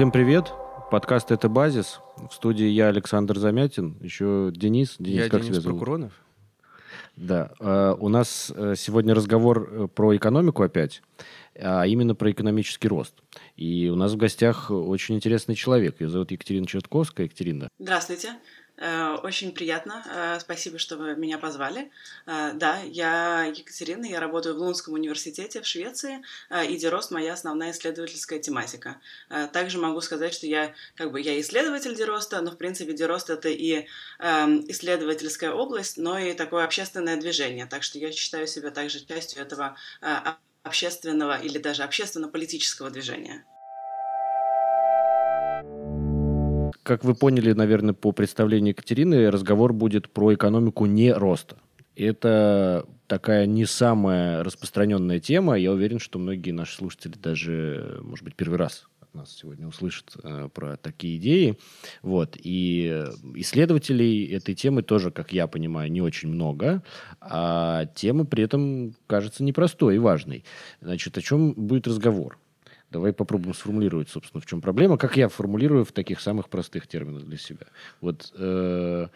Всем привет. Подкаст «Это базис». В студии я, Александр Замятин, еще Денис. Денис, я как Денис тебя Прокуронов. Да. Э, у нас э, сегодня разговор э, про экономику опять, а именно про экономический рост. И у нас в гостях очень интересный человек. Ее зовут Екатерина Чертковская. Екатерина. Здравствуйте. Э, очень приятно. Э, спасибо, что вы меня позвали. Э, да, я Екатерина, я работаю в Лунском университете в Швеции, и Дерост — моя основная исследовательская тематика. Также могу сказать, что я как бы я исследователь Дероста, но в принципе Дерост — это и эм, исследовательская область, но и такое общественное движение. Так что я считаю себя также частью этого общественного или даже общественно-политического движения. Как вы поняли, наверное, по представлению Екатерины, разговор будет про экономику не роста. Это такая не самая распространенная тема. Я уверен, что многие наши слушатели даже, может быть, первый раз нас сегодня услышат э, про такие идеи. Вот. И исследователей этой темы тоже, как я понимаю, не очень много. А тема при этом кажется непростой и важной. Значит, о чем будет разговор? Давай попробуем сформулировать, собственно, в чем проблема. Как я формулирую в таких самых простых терминах для себя. Вот э,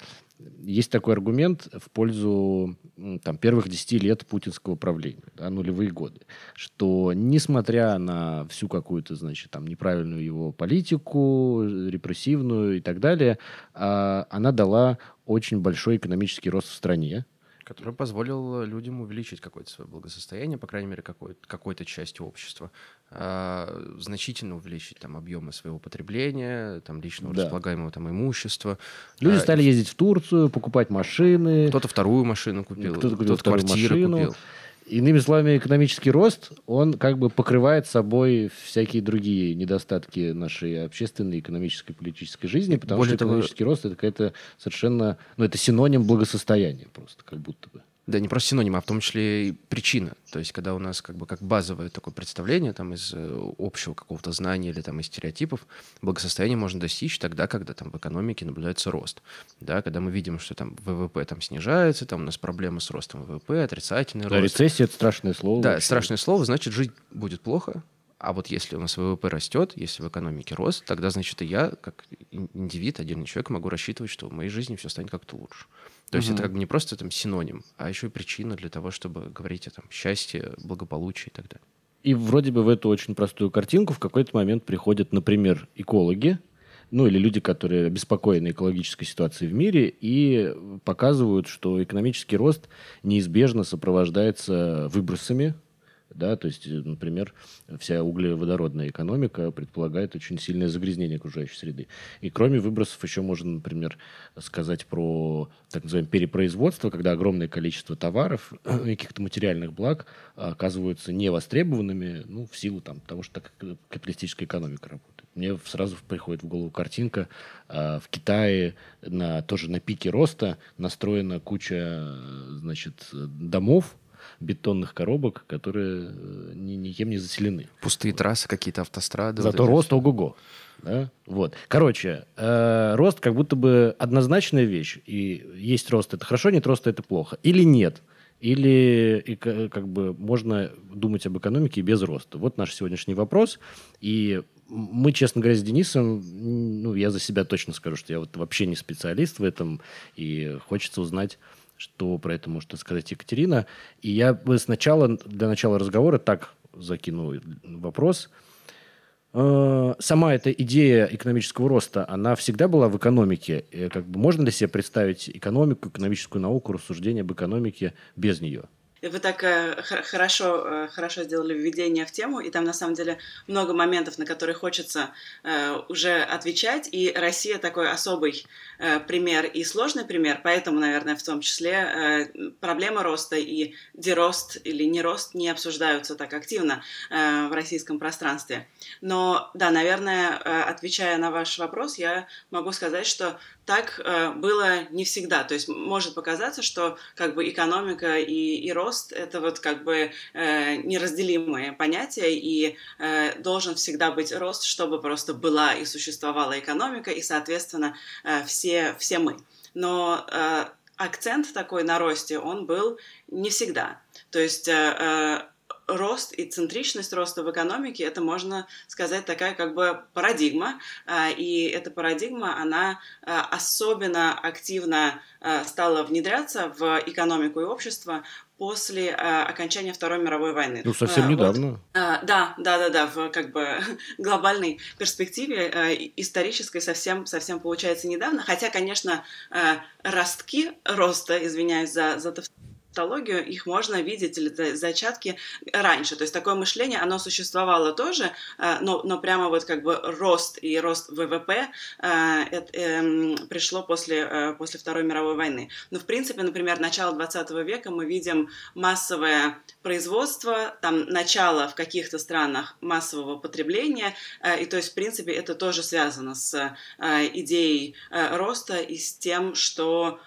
есть такой аргумент в пользу там, первых 10 лет путинского правления, да, нулевые годы, что несмотря на всю какую-то, значит, там, неправильную его политику, репрессивную и так далее, э, она дала очень большой экономический рост в стране, Который позволил людям увеличить какое-то свое благосостояние, по крайней мере, какой- какой-то части общества, значительно увеличить там объемы своего потребления, там личного да. располагаемого там имущества. Люди а, стали ездить в Турцию, покупать машины. Кто-то вторую машину купил, кто-то, кто-то квартиру машину. купил. Иными словами, экономический рост, он как бы покрывает собой всякие другие недостатки нашей общественной, экономической, политической жизни, потому Более что экономический того... рост это какая-то совершенно, ну это синоним благосостояния просто, как будто бы. Да, не просто синоним, а в том числе и причина. То есть, когда у нас как бы как базовое такое представление там из э, общего какого-то знания или там из стереотипов, благосостояние можно достичь тогда, когда там в экономике наблюдается рост. Да, когда мы видим, что там ВВП там снижается, там у нас проблемы с ростом ВВП, отрицательный да, рост. рецессия – это страшное слово. Да, вообще. страшное слово, значит, жить будет плохо, а вот если у нас ВВП растет, если в экономике рост, тогда, значит, и я, как индивид, отдельный человек, могу рассчитывать, что в моей жизни все станет как-то лучше. То есть это как бы не просто там синоним, а еще и причина для того, чтобы говорить о там счастье, благополучии и так далее. И вроде бы в эту очень простую картинку в какой-то момент приходят, например, экологи, ну или люди, которые обеспокоены экологической ситуацией в мире и показывают, что экономический рост неизбежно сопровождается выбросами да, то есть, например, вся углеводородная экономика предполагает очень сильное загрязнение окружающей среды. И кроме выбросов еще можно, например, сказать про так называемое перепроизводство, когда огромное количество товаров и каких-то материальных благ оказываются невостребованными ну, в силу там, того, что так капиталистическая экономика работает. Мне сразу приходит в голову картинка. в Китае на, тоже на пике роста настроена куча значит, домов, бетонных коробок, которые э, ни, никем не заселены. Пустые вот. трассы, какие-то автострады. Зато вот рост ого-го. Да? Вот. Короче, э, рост как будто бы однозначная вещь. И есть рост, это хорошо, нет роста, это плохо. Или нет. Или и, как бы можно думать об экономике без роста. Вот наш сегодняшний вопрос. И мы, честно говоря, с Денисом, ну, я за себя точно скажу, что я вот вообще не специалист в этом, и хочется узнать что про это может сказать Екатерина. И я сначала, для начала разговора, так закину вопрос. Э, сама эта идея экономического роста, она всегда была в экономике. Как бы можно ли себе представить экономику, экономическую науку, рассуждение об экономике без нее? Вы так э, хорошо, э, хорошо сделали введение в тему, и там на самом деле много моментов, на которые хочется э, уже отвечать, и Россия такой особый пример и сложный пример, поэтому, наверное, в том числе проблема роста и дерост или нерост не обсуждаются так активно в российском пространстве. Но, да, наверное, отвечая на ваш вопрос, я могу сказать, что так э, было не всегда. То есть может показаться, что как бы экономика и, и рост это вот как бы э, неразделимые понятия, и э, должен всегда быть рост, чтобы просто была и существовала экономика, и, соответственно, э, все, все мы. Но э, акцент такой на росте, он был не всегда. То есть э, э рост и центричность роста в экономике, это, можно сказать, такая как бы парадигма. Э, и эта парадигма, она э, особенно активно стала внедряться в экономику и общество после э, окончания Второй мировой войны. Ну, совсем э, недавно. Вот, э, да, да, да, да, в как бы глобальной перспективе э, исторической совсем, совсем получается недавно. Хотя, конечно, э, ростки роста, извиняюсь за, за тавтологию, их можно видеть или зачатки раньше. То есть такое мышление, оно существовало тоже, э, но, но прямо вот как бы рост и рост ВВП э, это, э, пришло после, э, после Второй мировой войны. Но в принципе, например, начало 20 века мы видим массовое производство, там начало в каких-то странах массового потребления, и то есть в принципе это тоже связано с идеей роста и с тем, что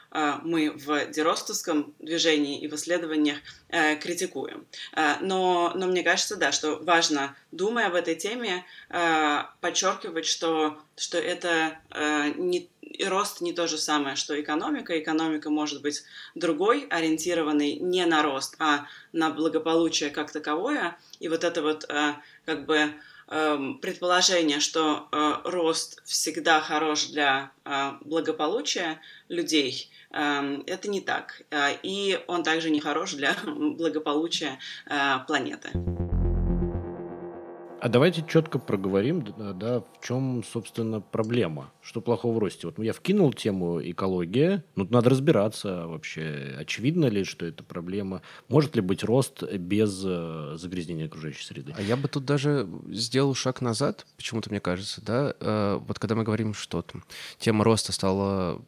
мы в деростовском движении и в исследованиях э, критикуем. Э, но, но мне кажется, да, что важно, думая об этой теме, подчеркивать, что, что это не, рост не то же самое, что экономика. Экономика может быть другой, ориентированной не на рост, а на благополучие как таковое. И вот это вот как бы предположение, что э, рост всегда хорош для э, благополучия людей, эм, это не так. Э, и он также не хорош для благополучия планеты. А давайте четко проговорим, да, в чем, собственно, проблема. Что плохого в росте? Вот я вкинул тему экология. Ну, надо разбираться вообще. Очевидно ли, что это проблема? Может ли быть рост без э, загрязнения окружающей среды? А я бы тут даже сделал шаг назад, почему-то мне кажется, да. Э, вот когда мы говорим, что там, тема роста стала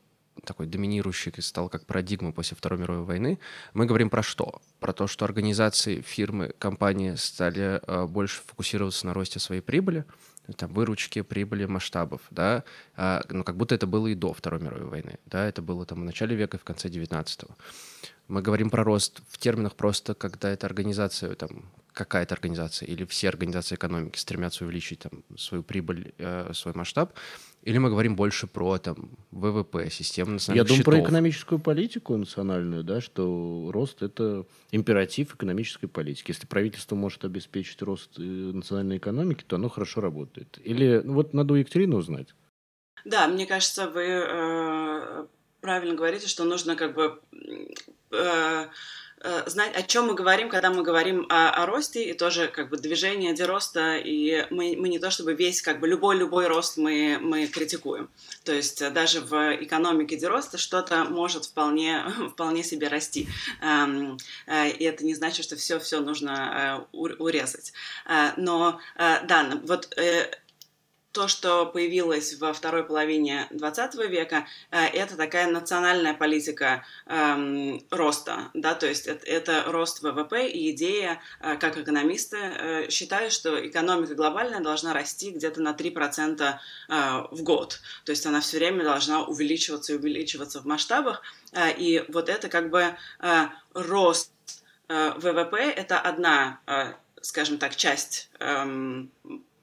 такой доминирующий стал как парадигма после Второй мировой войны, мы говорим про что? Про то, что организации, фирмы, компании стали э, больше фокусироваться на росте своей прибыли, там, выручки, прибыли, масштабов, да, а, ну, как будто это было и до Второй мировой войны, да, это было там в начале века и в конце 19-го. Мы говорим про рост в терминах просто, когда эта организация, там, какая-то организация или все организации экономики стремятся увеличить там, свою прибыль, э, свой масштаб, или мы говорим больше про там, ВВП, систему национальных Я счетов? думаю про экономическую политику национальную, да, что рост – это императив экономической политики. Если правительство может обеспечить рост э, национальной экономики, то оно хорошо работает. Или ну, вот надо у Екатерины узнать. Да, мне кажется, вы э, правильно говорите, что нужно как бы Э, знать, о чем мы говорим, когда мы говорим о, о росте, и тоже как бы движение дероста, и мы, мы не то чтобы весь, как бы любой-любой рост мы, мы критикуем. То есть э, даже в экономике дероста что-то может вполне, вполне себе расти. Эм, э, и это не значит, что все-все нужно урезать. Но да, вот то, что появилось во второй половине 20 века, э, это такая национальная политика эм, роста, да, то есть это, это рост ВВП и идея, э, как экономисты э, считают, что экономика глобальная должна расти где-то на 3% э, в год, то есть она все время должна увеличиваться и увеличиваться в масштабах, э, и вот это как бы э, рост э, ВВП это одна, э, скажем так, часть эм,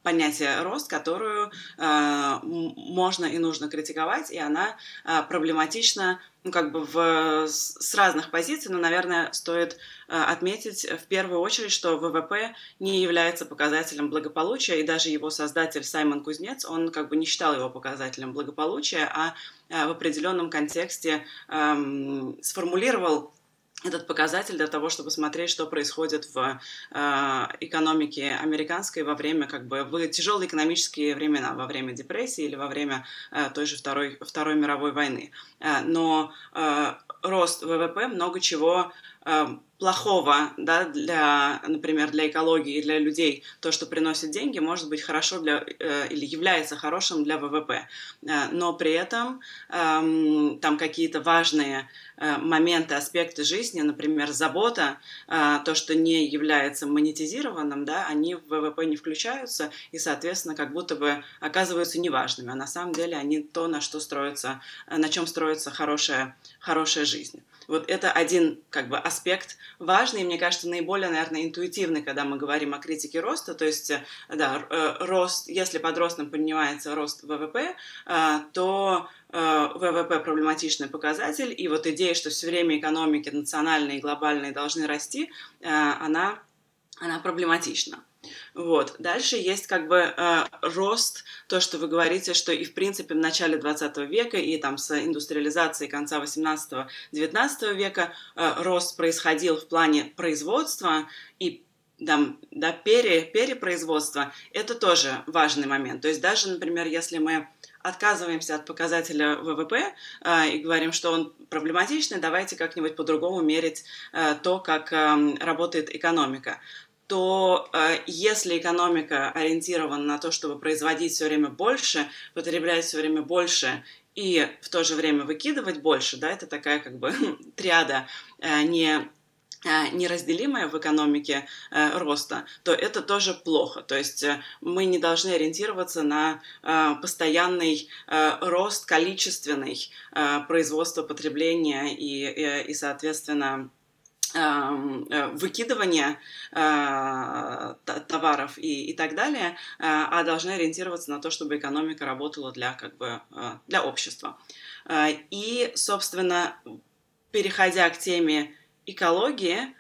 понятие рост, которую э, можно и нужно критиковать, и она э, проблематична ну, как бы в, с разных позиций, но, наверное, стоит э, отметить в первую очередь, что ВВП не является показателем благополучия, и даже его создатель Саймон Кузнец, он как бы не считал его показателем благополучия, а э, в определенном контексте э, сформулировал этот показатель для того, чтобы смотреть, что происходит в э, экономике американской во время, как бы, в тяжелые экономические времена, во время депрессии или во время э, той же Второй, Второй мировой войны. Э, но э, рост ВВП много чего э, плохого, да, для, например, для экологии для людей, то, что приносит деньги, может быть хорошо для э, или является хорошим для ВВП, э, но при этом э, там какие-то важные э, моменты, аспекты жизни, например, забота, то, что не является монетизированным, да, они в ВВП не включаются и, соответственно, как будто бы оказываются неважными, а на самом деле они то, на что строится, на чем строится хорошая, хорошая жизнь. Вот это один как бы аспект важный, мне кажется, наиболее, наверное, интуитивный, когда мы говорим о критике роста. То есть, э, да, э, рост, если под ростом понимается рост ВВП, э, то ВВП проблематичный показатель, и вот идея, что все время экономики национальные и глобальные должны расти, она она проблематична. Вот. Дальше есть как бы э, рост, то, что вы говорите, что и в принципе в начале 20 века, и там с индустриализацией конца 18-19 века э, рост происходил в плане производства и там, да, пере, перепроизводства, это тоже важный момент. То есть даже, например, если мы отказываемся от показателя ВВП э, и говорим, что он проблематичный, давайте как-нибудь по-другому мерить э, то, как э, работает экономика то э, если экономика ориентирована на то, чтобы производить все время больше, потреблять все время больше и в то же время выкидывать больше, да, это такая как бы триада э, не э, неразделимая в экономике э, роста, то это тоже плохо. То есть э, мы не должны ориентироваться на э, постоянный э, рост количественный э, производства, потребления и, э, и соответственно, выкидывания э, товаров и, и так далее, э, а должны ориентироваться на то, чтобы экономика работала для, как бы, для общества. И, собственно, переходя к теме экологии,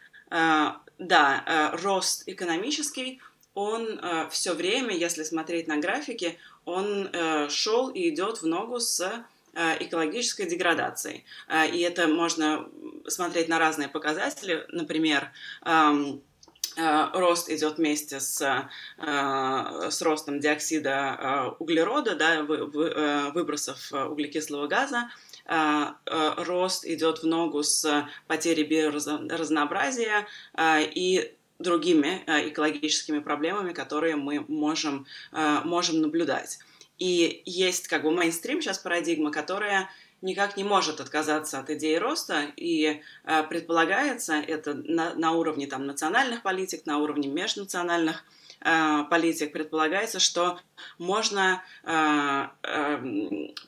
да, рост экономический, он все время, если смотреть на графики, он шел и идет в ногу с Э, экологической деградацией. Э, и это можно смотреть на разные показатели. Например, эм, э, рост идет вместе с, с ростом диоксида углерода, да, выбросов углекислого газа, рост идет в ногу с потерей биоразнообразия и другими экологическими проблемами, которые мы можем, можем наблюдать. И есть как бы мейнстрим сейчас парадигма, которая никак не может отказаться от идеи роста, и э, предполагается это на, на уровне там, национальных политик, на уровне межнациональных э, политик, предполагается, что можно э, э,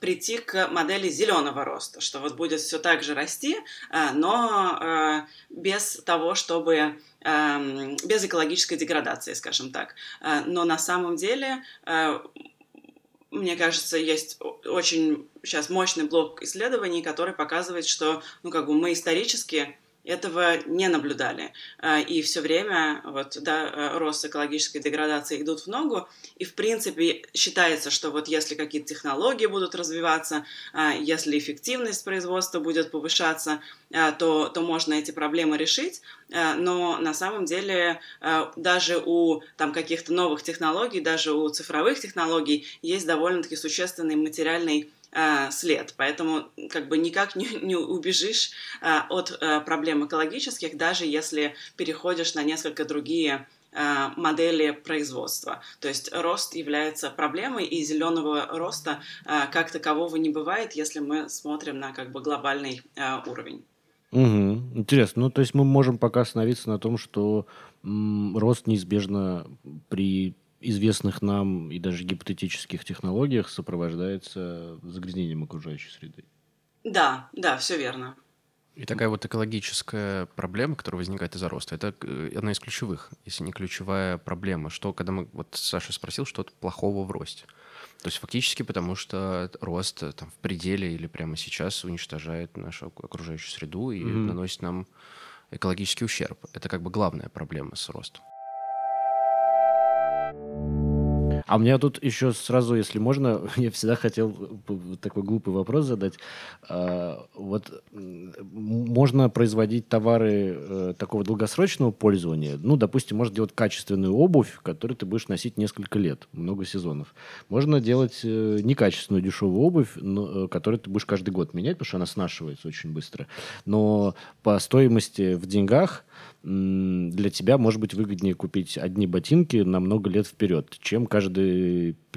прийти к модели зеленого роста, что вот будет все так же расти, э, но э, без того, чтобы э, без экологической деградации, скажем так. Э, но на самом деле э, мне кажется, есть очень сейчас мощный блок исследований, который показывает, что, ну, как бы мы исторически этого не наблюдали. А, и все время вот, да, э, рост экологической деградации идут в ногу. И, в принципе, считается, что вот если какие-то технологии будут развиваться, а, если эффективность производства будет повышаться, то, то можно эти проблемы решить. Но на самом деле даже у там, каких-то новых технологий, даже у цифровых технологий есть довольно-таки существенный материальный э, след. Поэтому как бы никак не, не убежишь э, от э, проблем экологических, даже если переходишь на несколько другие модели производства. То есть рост является проблемой, и зеленого роста как такового не бывает, если мы смотрим на как бы глобальный уровень. Угу. Интересно. Ну, то есть мы можем пока остановиться на том, что рост неизбежно при известных нам и даже гипотетических технологиях сопровождается загрязнением окружающей среды. Да, да, все верно. И такая вот экологическая проблема, которая возникает из-за роста, это э, одна из ключевых, если не ключевая проблема. Что, когда мы, вот Саша спросил, что плохого в росте. То есть фактически потому, что рост э, там, в пределе или прямо сейчас уничтожает нашу окружающую среду и mm-hmm. наносит нам экологический ущерб. Это как бы главная проблема с ростом. А у меня тут еще сразу, если можно, я всегда хотел такой глупый вопрос задать. А, вот можно производить товары э, такого долгосрочного пользования. Ну, допустим, можно делать качественную обувь, которую ты будешь носить несколько лет, много сезонов. Можно делать э, некачественную дешевую обувь, э, которую ты будешь каждый год менять, потому что она снашивается очень быстро. Но по стоимости в деньгах для тебя может быть выгоднее купить одни ботинки на много лет вперед, чем каждый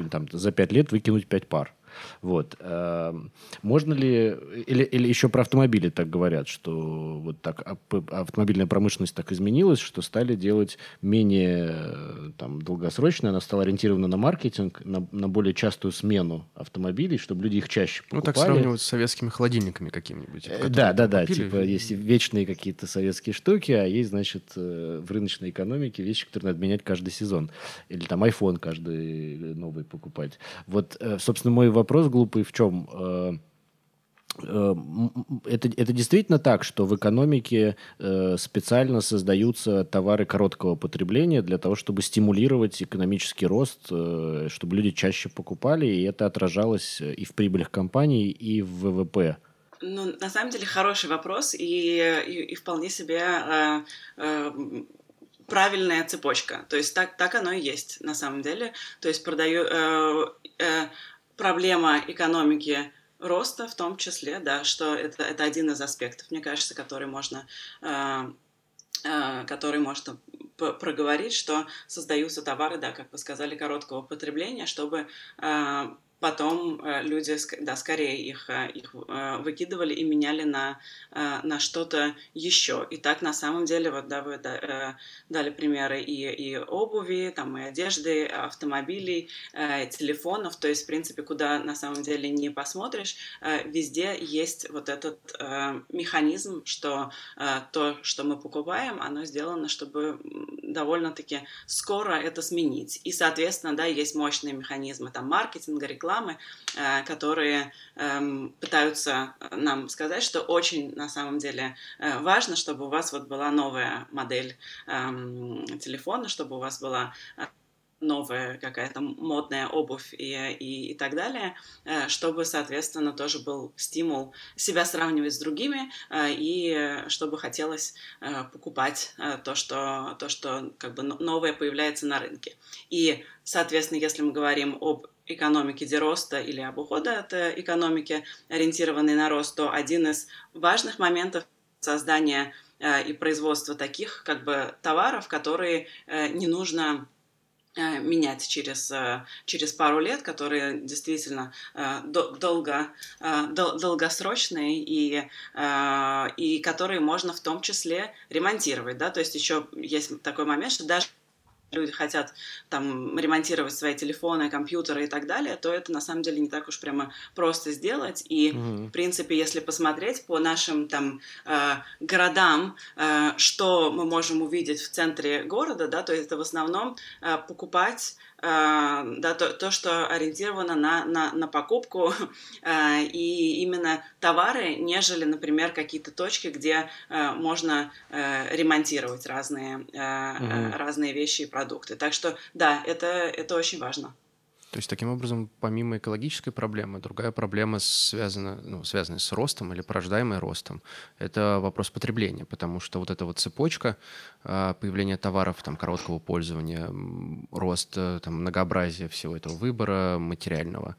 там, за пять лет выкинуть пять пар. Вот. Эм, можно ли... Или, или еще про автомобили так говорят, что вот так автомобильная промышленность так изменилась, что стали делать менее там, долгосрочно, она стала ориентирована на маркетинг, на, на более частую смену автомобилей, чтобы люди их чаще покупали. Ну, так сравнивать с советскими холодильниками какими-нибудь. Э, да, да, да. Типа есть вечные какие-то советские штуки, а есть, значит, э, в рыночной экономике вещи, которые надо менять каждый сезон. Или там iPhone каждый новый покупать. Вот, э, собственно, мой вопрос вопрос глупый в чем? Э, Э, это, это действительно так, что в экономике э, специально создаются товары короткого потребления для того, чтобы стимулировать экономический рост, чтобы люди чаще покупали, и это отражалось и в прибылях компаний, и в ВВП. Ну, на самом деле, хороший вопрос, и, и, и вполне себе э, э, правильная цепочка. То есть так, так оно и есть на самом деле. То есть продаю, э, э, проблема экономики роста в том числе, да, что это, это один из аспектов, мне кажется, который можно, э, э, который можно проговорить, что создаются товары, да, как вы сказали, короткого потребления, чтобы э, потом э, люди, да, скорее их, э, их э, выкидывали и меняли на, на что-то еще. И так на самом деле, вот да, вы дали примеры и, и обуви, там, и одежды, автомобилей, телефонов, то есть, в принципе, куда на самом деле не посмотришь, везде есть вот этот механизм, что то, что мы покупаем, оно сделано, чтобы довольно-таки скоро это сменить. И, соответственно, да, есть мощные механизмы там маркетинга, рекламы, рекламы, э, которые эм, пытаются нам сказать, что очень на самом деле э, важно, чтобы у вас вот была новая модель эм, телефона, чтобы у вас была э, новая какая-то модная обувь и, и, и так далее, чтобы, соответственно, тоже был стимул себя сравнивать с другими и чтобы хотелось покупать то, что, то, что как бы новое появляется на рынке. И, соответственно, если мы говорим об экономики дероста или об уходе от э, экономики, ориентированной на рост, то один из важных моментов создания э, и производства таких как бы товаров, которые э, не нужно менять через, через пару лет, которые действительно долго, долгосрочные и, и которые можно в том числе ремонтировать. Да? То есть еще есть такой момент, что даже люди хотят там ремонтировать свои телефоны, компьютеры и так далее, то это на самом деле не так уж прямо просто сделать. И, mm-hmm. в принципе, если посмотреть по нашим там э, городам, э, что мы можем увидеть в центре города, да, то это в основном э, покупать да, то, то, что ориентировано на, на, на покупку а, и именно товары, нежели, например, какие-то точки, где а, можно ремонтировать разные, mm-hmm. разные вещи и продукты. Так что, да, это, это очень важно. То есть, таким образом, помимо экологической проблемы, другая проблема связана, ну, связанная с ростом или порождаемая ростом, это вопрос потребления, потому что вот эта вот цепочка а, появления товаров там, короткого пользования, рост, э, там, многообразие всего этого выбора материального,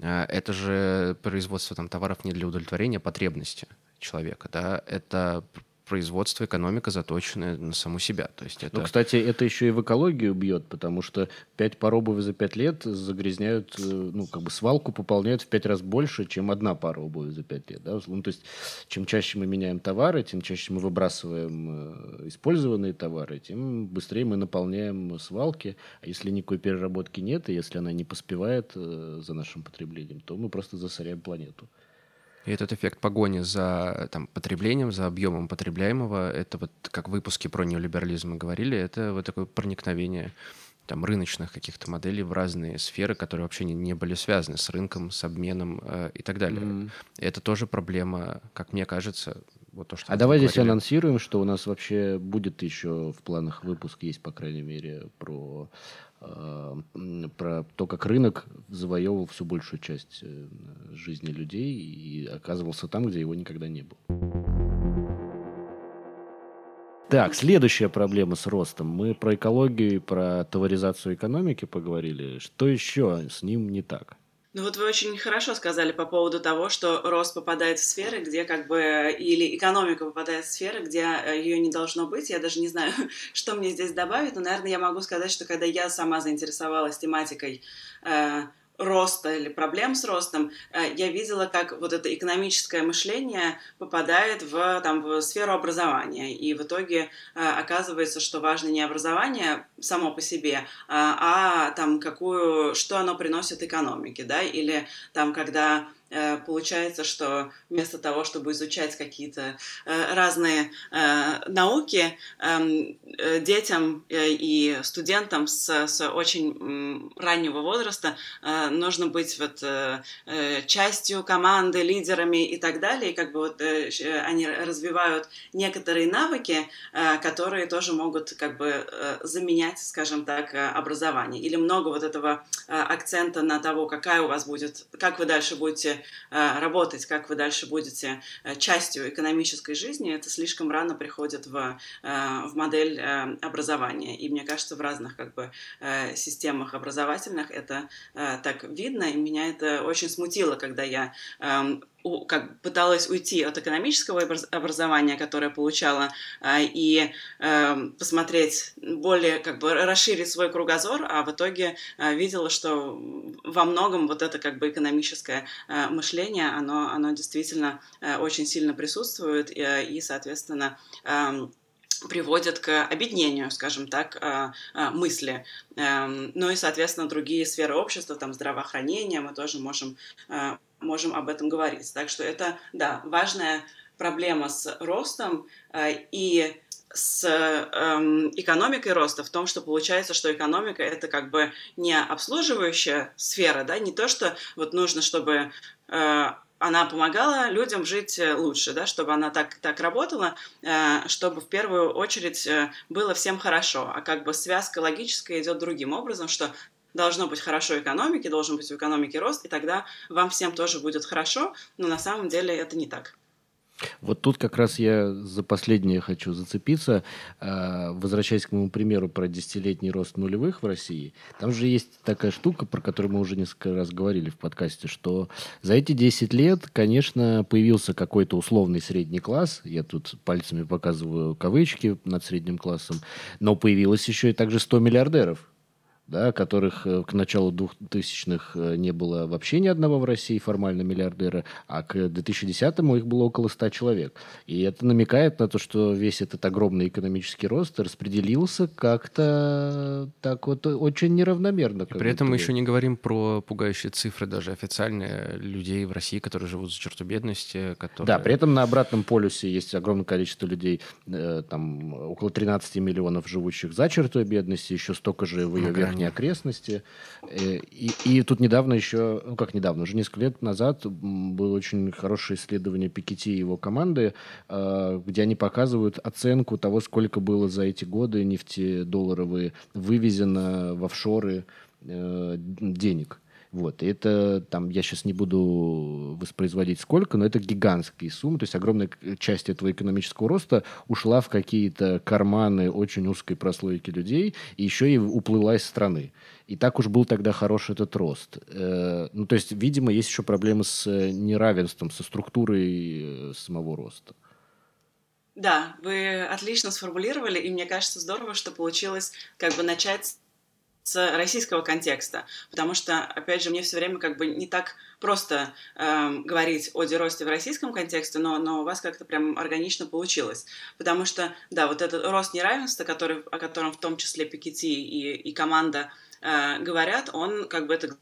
а, это же производство там, товаров не для удовлетворения потребности человека, да, это производство, экономика заточенная на саму себя. То есть это... Ну, кстати, это еще и в экологию бьет, потому что пять пар обуви за пять лет загрязняют, э, ну, как бы свалку пополняют в пять раз больше, чем одна пара обуви за пять лет. Да? Ну, то есть, чем чаще мы меняем товары, тем чаще мы выбрасываем э, использованные товары, тем быстрее мы наполняем свалки. А если никакой переработки нет, и если она не поспевает э, за нашим потреблением, то мы просто засоряем планету. И этот эффект погони за там, потреблением, за объемом потребляемого, это вот как в выпуске про неолиберализм мы говорили, это вот такое проникновение там, рыночных каких-то моделей в разные сферы, которые вообще не, не были связаны с рынком, с обменом э, и так далее. Mm-hmm. Это тоже проблема, как мне кажется, вот то, что... А давай говорили. здесь анонсируем, что у нас вообще будет еще в планах выпуск есть, по крайней мере, про про то, как рынок завоевывал всю большую часть э, жизни людей и оказывался там, где его никогда не было. Так, следующая проблема с ростом. Мы про экологию и про товаризацию экономики поговорили. Что еще с ним не так? Ну вот вы очень хорошо сказали по поводу того, что рост попадает в сферы, где как бы или экономика попадает в сферы, где э, ее не должно быть. Я даже не знаю, что мне здесь добавить, но, наверное, я могу сказать, что когда я сама заинтересовалась тематикой э, роста или проблем с ростом, э, я видела, как вот это экономическое мышление попадает в, там, в сферу образования. И в итоге э, оказывается, что важно не образование само по себе, а, а там какую, что оно приносит экономике, да, или там, когда получается, что вместо того, чтобы изучать какие-то э, разные э, науки, эм, детям и студентам с, с очень раннего возраста нужно быть вот частью команды, лидерами и так далее. И как бы вот они развивают некоторые навыки, которые тоже могут как бы заменять, скажем так, образование. Или много вот этого акцента на того, какая у вас будет, как вы дальше будете Э, работать, как вы дальше будете э, частью экономической жизни, это слишком рано приходит в, э, в модель образования. И мне кажется, в разных как бы, системах образовательных это так видно, и меня это очень смутило, когда я эм, как пыталась уйти от экономического образования, которое получала, а, и эм, посмотреть более, как бы расширить свой кругозор, а в итоге а, видела, что во многом вот это как бы экономическое а, мышление, оно, оно действительно очень сильно присутствует, и, соответственно, эм, приводит к объединению, скажем так, мысли. Эм, ну и, соответственно, другие сферы общества, там здравоохранение, мы тоже можем можем об этом говорить. Так что это, да, важная проблема с ростом э, и с эм, экономикой роста в том, что получается, что экономика это как бы не обслуживающая сфера, да, не то, что вот нужно, чтобы э, она помогала людям жить лучше, да, чтобы она так, так работала, э, чтобы в первую очередь э, было всем хорошо, а как бы связка логическая идет другим образом, что должно быть хорошо экономике, должен быть в экономике рост, и тогда вам всем тоже будет хорошо, но на самом деле это не так. Вот тут как раз я за последнее хочу зацепиться. А, возвращаясь к моему примеру про десятилетний рост нулевых в России, там же есть такая штука, про которую мы уже несколько раз говорили в подкасте, что за эти 10 лет, конечно, появился какой-то условный средний класс. Я тут пальцами показываю кавычки над средним классом. Но появилось еще и также 100 миллиардеров да, которых э, к началу 2000-х э, не было вообще ни одного в России формально миллиардера, а к 2010-му их было около 100 человек. И это намекает на то, что весь этот огромный экономический рост распределился как-то так вот очень неравномерно. При этом мы еще не говорим про пугающие цифры даже официальные людей в России, которые живут за черту бедности. Которые... Да, при этом на обратном полюсе есть огромное количество людей, э, там около 13 миллионов живущих за чертой бедности, еще столько же в ее верхней верхние окрестности. Э, и, и тут недавно еще, ну как недавно, уже несколько лет назад было очень хорошее исследование Пикетти и его команды, э, где они показывают оценку того, сколько было за эти годы нефтедолларовые вывезено в офшоры э, денег. Вот, и это там, я сейчас не буду воспроизводить сколько, но это гигантские суммы, то есть огромная часть этого экономического роста ушла в какие-то карманы очень узкой прослойки людей, и еще и уплыла из страны. И так уж был тогда хороший этот рост. Э, ну, то есть, видимо, есть еще проблемы с неравенством, со структурой э, самого роста. Да, вы отлично сформулировали, и мне кажется здорово, что получилось как бы начать с российского контекста, потому что, опять же, мне все время как бы не так просто э, говорить о деросте в российском контексте, но, но у вас как-то прям органично получилось, потому что, да, вот этот рост неравенства, который, о котором в том числе Пикетти и, и команда э, говорят, он как бы это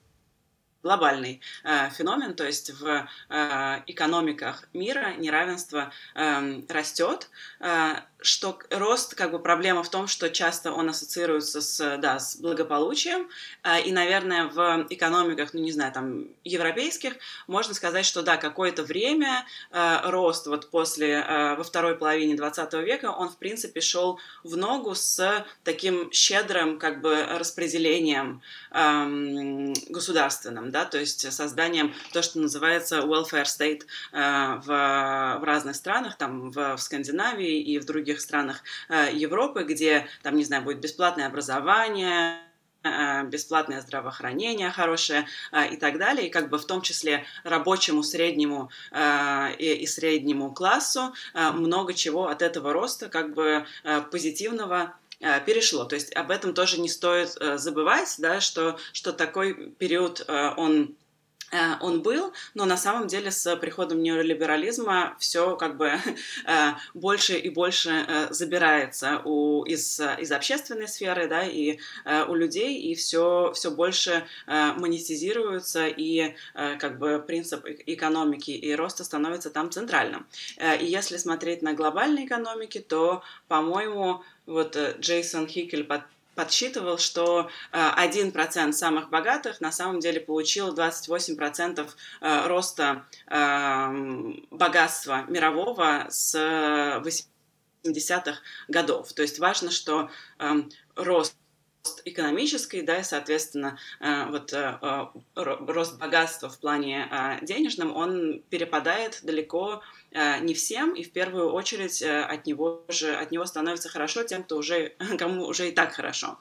глобальный э, феномен, то есть в э, экономиках мира неравенство э, растет, э, что рост, как бы проблема в том, что часто он ассоциируется с, да, с благополучием, э, и, наверное, в экономиках, ну, не знаю, там, европейских, можно сказать, что, да, какое-то время э, рост вот после, э, во второй половине 20 века, он, в принципе, шел в ногу с таким щедрым, как бы, распределением государственным, да, то есть созданием то, что называется welfare state в, в разных странах, там в, в Скандинавии и в других странах э, Европы, где там, не знаю, будет бесплатное образование, э, бесплатное здравоохранение хорошее э, и так далее, и как бы в том числе рабочему, среднему и, среднему классу много чего от этого роста как бы позитивного перешло. То есть об этом тоже не стоит забывать, да, что, что такой период, он он был, но на самом деле с приходом неолиберализма все как бы э, больше и больше э, забирается у, из, из общественной сферы, да, и у людей, и все, все больше монетизируется, и как бы принцип экономики и роста становится там центральным. И если смотреть на глобальные экономики, то, по-моему, вот Джейсон Хикель подсчитывал, что 1% э, самых богатых на самом деле получил 28% э, роста эм, богатства мирового с 80-х годов. То есть важно, что эм, рост экономической, да, и, соответственно, э, вот рост богатства в плане денежном, он перепадает далеко не всем, и в первую очередь э, от него же от него становится хорошо тем, кто уже кому уже и так хорошо.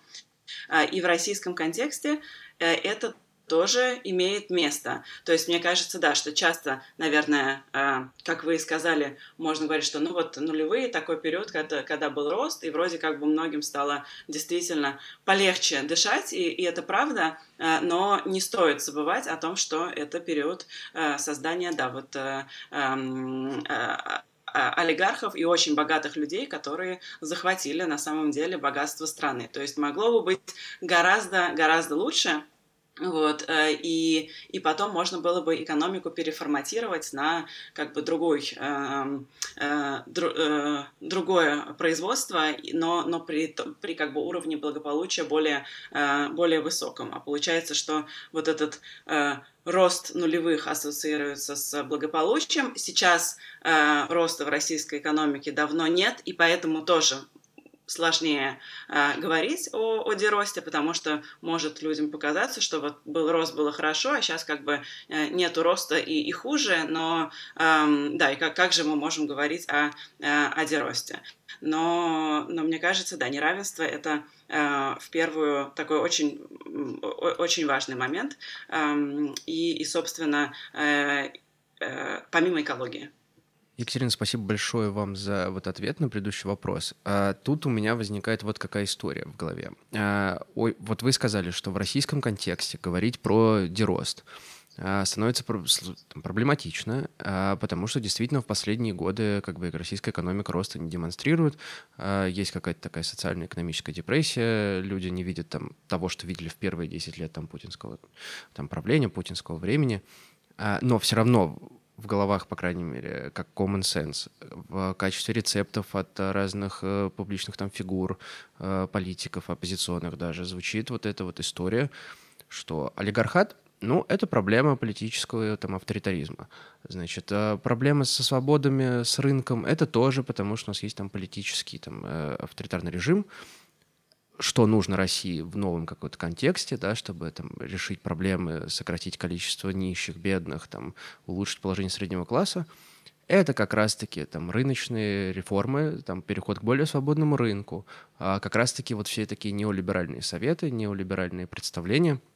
Э, и в российском контексте это тоже имеет место. То есть мне кажется, да, что часто, наверное, э, как вы сказали, можно говорить, что ну вот нулевые такой период, когда, когда был рост, и вроде как бы многим стало действительно полегче дышать, и, и это правда, э, но не стоит забывать о том, что это период э, создания, да, вот э, э, олигархов и очень богатых людей, которые захватили на самом деле богатство страны. То есть могло бы быть гораздо, гораздо лучше, вот, э, и, и потом можно было бы экономику переформатировать на как бы другой, э, э, дру, э, другое производство, но, но при, при как бы уровне благополучия более, э, более высоком. А получается, что вот этот э, рост нулевых ассоциируется с благополучием. Сейчас э, роста в российской экономике давно нет, и поэтому тоже сложнее э, говорить о, о деросте, потому что может людям показаться, что вот был рост было хорошо, а сейчас как бы э, нету роста и, и хуже, но э, да, и как, как же мы можем говорить о, э, о деросте? Но, но мне кажется, да, неравенство это э, в первую такой очень, очень важный момент, э, и, и, собственно, э, э, помимо экологии. Екатерина, спасибо большое вам за вот ответ на предыдущий вопрос. А, тут у меня возникает вот какая история в голове. А, ой, вот вы сказали, что в российском контексте говорить про дерост а, становится проблематично, а, потому что действительно в последние годы как бы российская экономика роста не демонстрирует, а, есть какая-то такая социально-экономическая депрессия, люди не видят там того, что видели в первые 10 лет там путинского там правления, путинского времени, но все равно в головах, по крайней мере, как common sense, в качестве рецептов от разных э, публичных там фигур, э, политиков, оппозиционных даже, звучит вот эта вот история, что олигархат ну, это проблема политического там, авторитаризма. Значит, а проблемы со свободами, с рынком, это тоже потому, что у нас есть там политический там, э, авторитарный режим, что нужно России в новом каком-то контексте, да, чтобы там, решить проблемы, сократить количество нищих, бедных, там, улучшить положение среднего класса, это как раз-таки там рыночные реформы, там переход к более свободному рынку, а как раз-таки вот все такие неолиберальные советы, неолиберальные представления –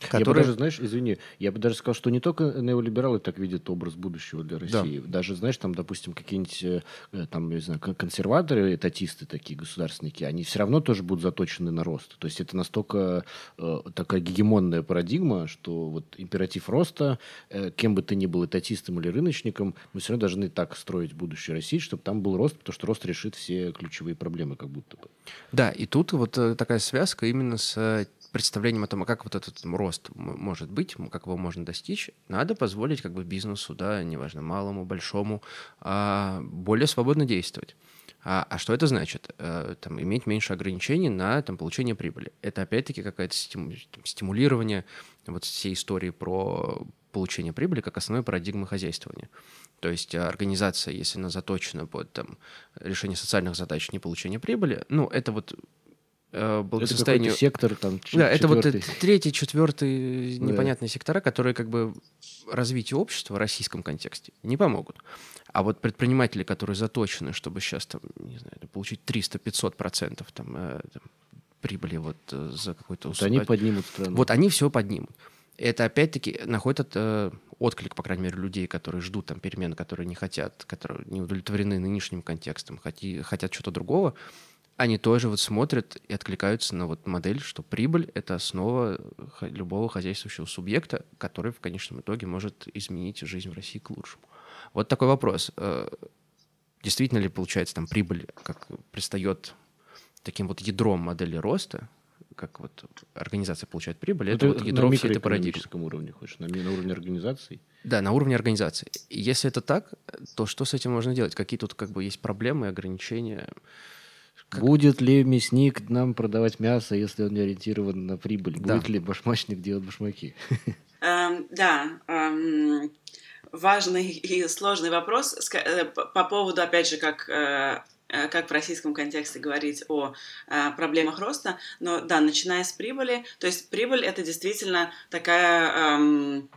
Которые... Я бы даже, знаешь, извини, я бы даже сказал, что не только неолибералы так видят образ будущего для России. Да. Даже, знаешь, там, допустим, какие-нибудь э, э, там, не знаю, консерваторы, этатисты такие, государственники, они все равно тоже будут заточены на рост. То есть это настолько э, такая гегемонная парадигма, что вот императив роста, э, кем бы ты ни был, этатистом или рыночником, мы все равно должны так строить будущее России, чтобы там был рост, потому что рост решит все ключевые проблемы как будто бы. Да, и тут вот такая связка именно с представлением о том, а как вот этот рост может быть, как его можно достичь, надо позволить как бы бизнесу, да, неважно, малому, большому, а, более свободно действовать. А, а что это значит? А, там, иметь меньше ограничений на там, получение прибыли. Это опять-таки какое-то стиму, стимулирование вот всей истории про получение прибыли как основной парадигмы хозяйствования. То есть организация, если она заточена под там, решение социальных задач, не получение прибыли, ну, это вот э, благосостоянию... Это сектор там Да, это вот третий, четвертый непонятные да. сектора, которые как бы развитию общества в российском контексте не помогут. А вот предприниматели, которые заточены, чтобы сейчас там, не знаю, получить 300-500 процентов там, э, там, прибыли вот э, за какой-то... Вот они поднимут страну. Вот они все поднимут. Это опять-таки находит э, отклик, по крайней мере, людей, которые ждут там перемен, которые не хотят, которые не удовлетворены нынешним контекстом, хоти, хотят что-то другого они тоже вот смотрят и откликаются на вот модель, что прибыль — это основа любого хозяйствующего субъекта, который в конечном итоге может изменить жизнь в России к лучшему. Вот такой вопрос. Э, действительно ли, получается, там прибыль как предстает таким вот ядром модели роста, как вот организация получает прибыль, это, это вот ядро всей этой парадигмы. На уровне хочешь, на, на уровне организации? Да, на уровне организации. И если это так, то что с этим можно делать? Какие тут как бы есть проблемы, ограничения? Как... Будет ли мясник нам продавать мясо, если он не ориентирован на прибыль? Да. Будет ли башмачник делать башмаки? Эм, да, эм, важный и сложный вопрос э, по поводу, опять же, как э, э, как в российском контексте говорить о проблемах роста, но да, начиная с прибыли, то есть прибыль это действительно такая эм,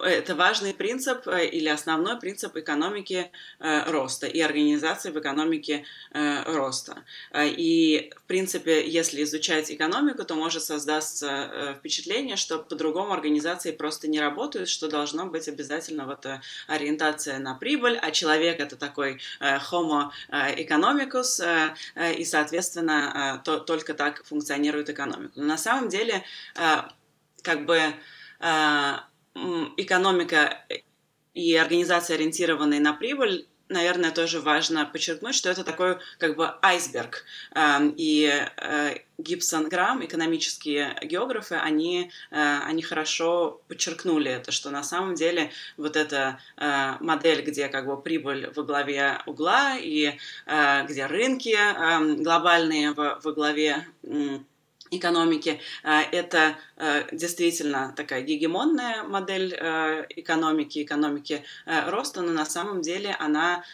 это важный принцип э, или основной принцип экономики э, роста и организации в экономике э, роста. И, в принципе, если изучать экономику, то может создаться впечатление, что по-другому организации просто не работают, что должно быть обязательно вот ориентация на прибыль, а человек это такой homo economicus, и, соответственно, то, только так функционирует экономика. Но на самом деле, как бы экономика и организация, ориентированные на прибыль, наверное, тоже важно подчеркнуть, что это такой как бы айсберг. Эм, и э, Гибсон Грамм, экономические географы, они, э, они хорошо подчеркнули это, что на самом деле вот эта э, модель, где как бы прибыль во главе угла и где рынки эм, глобальные во, во главе экономики. А, это а, действительно такая гегемонная модель а, экономики, экономики роста, но на самом деле она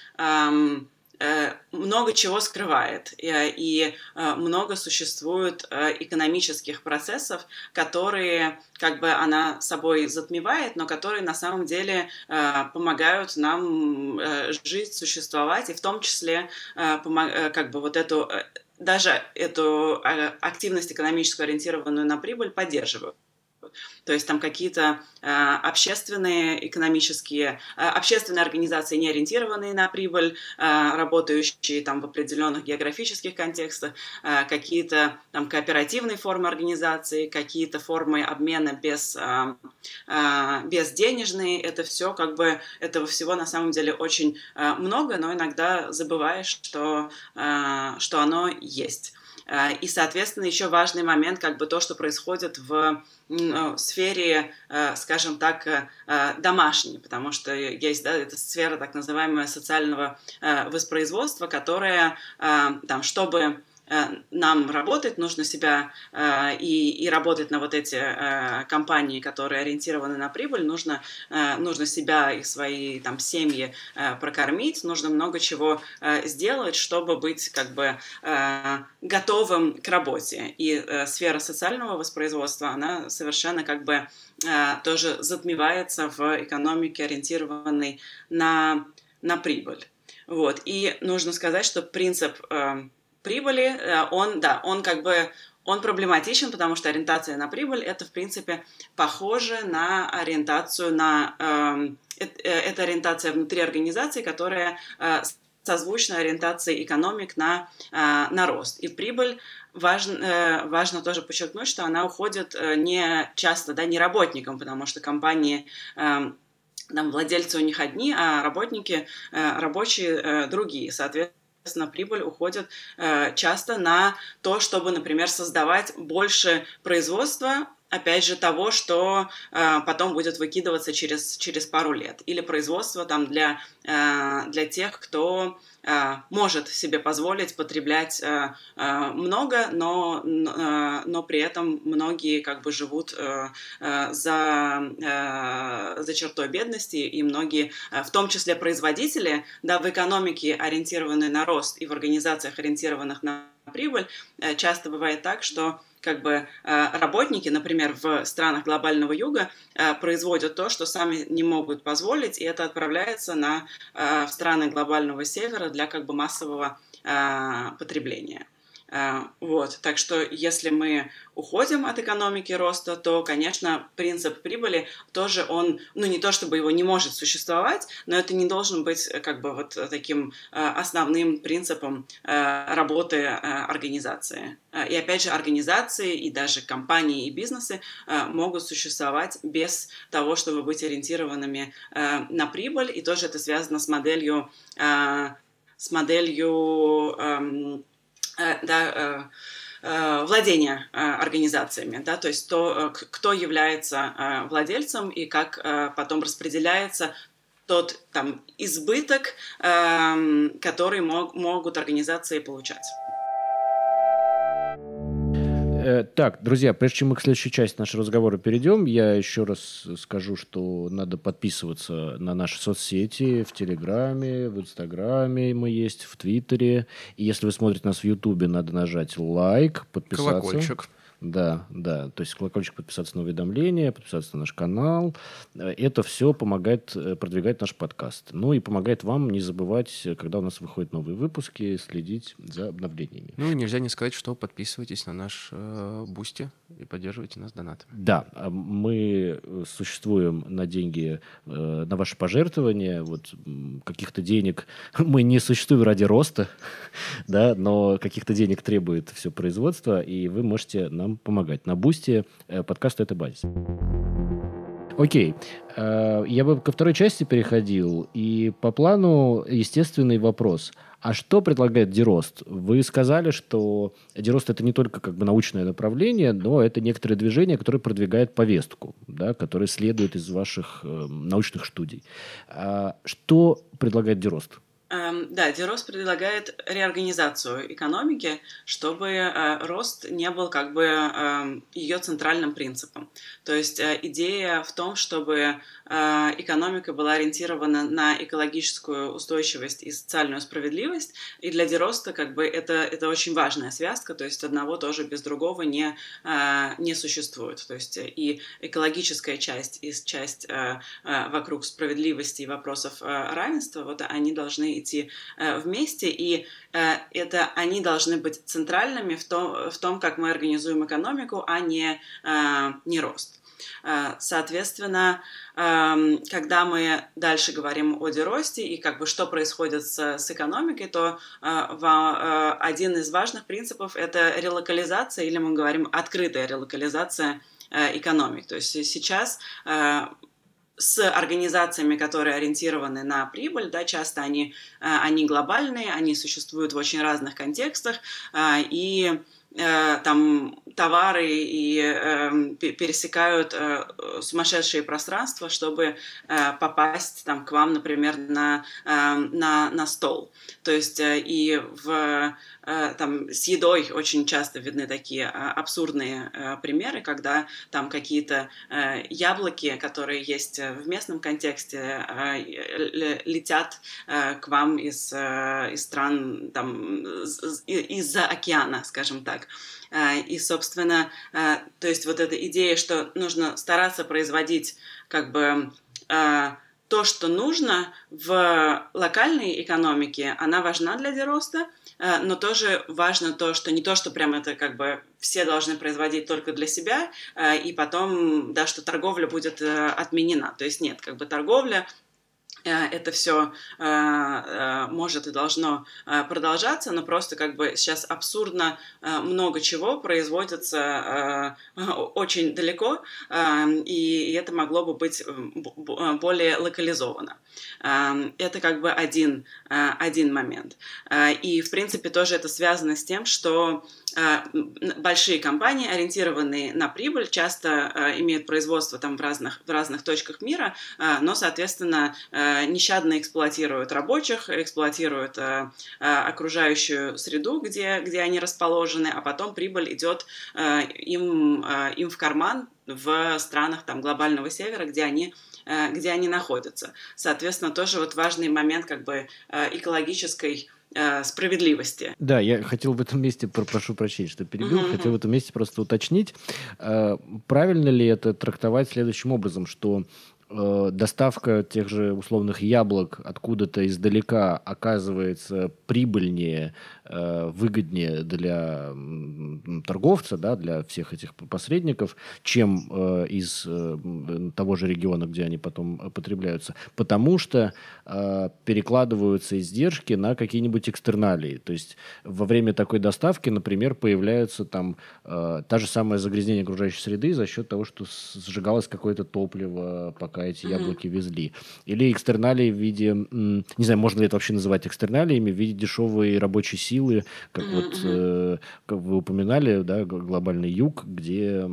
э, много чего скрывает, и много существует экономических процессов, которые как бы она собой затмевает, но которые на самом деле помогают нам э, жить, существовать, и в том числе э, как бы вот эту даже эту а, активность экономическую, ориентированную на прибыль, поддерживают. То есть там какие-то э, общественные экономические, э, общественные организации, не ориентированные на прибыль, э, работающие там в определенных географических контекстах, какие-то там кооперативные формы организации, какие-то формы обмена без, без денежные, это все как бы, этого всего на самом деле очень много, но иногда забываешь, что, что оно есть. Э, и, соответственно, еще важный момент, как бы то, что происходит в э, сфере, э, скажем так, домашней, потому что есть да, эта сфера так называемого социального воспроизводства, которая, там, чтобы нам работать, нужно себя э, и, и работать на вот эти э, компании, которые ориентированы на прибыль, нужно, нужно себя и свои там семьи прокормить, нужно много чего сделать, чтобы быть как бы готовым к работе. И сфера социального воспроизводства, она совершенно как бы тоже затмевается в экономике, ориентированной на, на прибыль. Вот. И нужно сказать, что принцип прибыли, э, он, да, он как бы он проблематичен, потому что ориентация на прибыль это, в принципе, похоже на ориентацию на... Эм, э, это ориентация внутри организации, которая э, созвучна ориентации экономик на, э, на рост. И прибыль важно, э, важно тоже подчеркнуть, что она уходит э, не часто, да, не работникам, потому что компании э, там владельцы у них одни, а работники, рабочие другие. Соответственно, соответственно, прибыль уходит э, часто на то, чтобы, например, создавать больше производства, опять же, того, что э, потом будет выкидываться через, через пару лет. Или производство там для, э, для тех, кто э, может себе позволить потреблять э, э, много, но, э, но при этом многие как бы живут э, э, за, э, за чертой бедности, и многие, э, в том числе производители, да, в экономике ориентированные на рост и в организациях ориентированных на прибыль, э, часто бывает так, что как бы э, работники, например, в странах глобального юга э, производят то, что сами не могут позволить, и это отправляется на, в страны глобального севера для как бы массового потребления. Э, вот, так что если мы уходим от экономики роста, то, конечно, принцип прибыли тоже он, ну не то чтобы его не может существовать, но это не должен быть э, как бы вот таким э, основным принципом работы организации. И опять же, организации и даже компании и бизнесы могут существовать без того, чтобы быть ориентированными на прибыль, и тоже это связано с моделью с моделью эм, да, э, э, владения организациями, да, то есть то, кто является владельцем и как потом распределяется тот там избыток, эм, который мог, могут организации получать. Э, так, друзья, прежде чем мы к следующей части нашего разговора перейдем, я еще раз скажу, что надо подписываться на наши соцсети в Телеграме, в Инстаграме мы есть, в Твиттере. И если вы смотрите нас в Ютубе, надо нажать лайк, подписаться. Колокольчик. Да, да. То есть колокольчик подписаться на уведомления, подписаться на наш канал. Это все помогает э, продвигать наш подкаст. Ну и помогает вам не забывать, когда у нас выходят новые выпуски, следить за обновлениями. Ну и нельзя не сказать, что подписывайтесь на наш э, Boosty и поддерживайте нас донат. Да, а мы э, существуем на деньги, э, на ваши пожертвования. Вот каких-то денег мы не существуем ради роста, да, но каких-то денег требует все производство, и вы можете нам нам помогать. На Бусте э, подкаст «Это базис». Окей. Э, я бы ко второй части переходил. И по плану естественный вопрос. А что предлагает Дерост? Вы сказали, что Дерост это не только как бы научное направление, но это некоторое движение, которое продвигает повестку, да, которое следует из ваших э, научных студий. А что предлагает Дерост? Эм, да, Дерос предлагает реорганизацию экономики, чтобы э, рост не был как бы э, ее центральным принципом. То есть э, идея в том, чтобы э, экономика была ориентирована на экологическую устойчивость и социальную справедливость, и для Дероста как бы это, это очень важная связка, то есть одного тоже без другого не, не существует. То есть и экологическая часть, и часть вокруг справедливости и вопросов равенства, вот они должны идти э, вместе, и э, это они должны быть центральными в том, в том, как мы организуем экономику, а не, э, не рост. Соответственно, эм, когда мы дальше говорим о деросте и как бы что происходит с, с экономикой, то один из важных принципов это релокализация, или мы говорим открытая релокализация экономик. То есть сейчас с организациями, которые ориентированы на прибыль, да, часто они, э, они глобальные, они существуют в очень разных контекстах, э, и э, там товары и э, пересекают э, сумасшедшие пространства, чтобы э, попасть там к вам, например, на, э, на, на стол. То есть э, и в там с едой очень часто видны такие э, абсурдные э, примеры, когда там какие-то яблоки, которые есть в местном контексте, летят к вам из, из стран там из-за океана, скажем так. И, собственно, то есть вот эта идея, что нужно стараться производить как бы то, что нужно в локальной экономике, она важна для дероста, Э, но тоже важно то, что не то, что прям это как бы все должны производить только для себя, э, и потом, да, что торговля будет э, отменена. То есть нет, как бы торговля Э, это все э, э, может и должно продолжаться, но просто как бы сейчас абсурдно много чего производится очень далеко, и это могло бы быть более локализовано. Это как бы один, один момент. И, в принципе, тоже это связано с тем, что Э, большие компании, ориентированные на прибыль, часто э, имеют производство там в разных, в разных точках мира, э, но, соответственно, нещадно эксплуатируют рабочих, эксплуатируют окружающую среду, где, где они расположены, а потом прибыль идет им, им в карман в странах там, глобального севера, где они где они находятся. Соответственно, тоже вот важный момент как бы экологической э, справедливости. Да, я хотел в этом месте, прошу прощения, что перебил, mm-hmm. хотел в этом месте просто уточнить, э, правильно ли это трактовать следующим образом, что э, доставка тех же условных яблок откуда-то издалека оказывается прибыльнее выгоднее для торговца, да, для всех этих посредников, чем э, из э, того же региона, где они потом потребляются, потому что э, перекладываются издержки на какие-нибудь экстерналии. То есть во время такой доставки, например, появляется там э, та же самое загрязнение окружающей среды за счет того, что сжигалось какое-то топливо, пока эти mm-hmm. яблоки везли. Или экстерналии в виде, не знаю, можно ли это вообще называть экстерналиями, в виде дешевой рабочей силы, как mm-hmm. вот, э, как вы упоминали, да, глобальный юг, где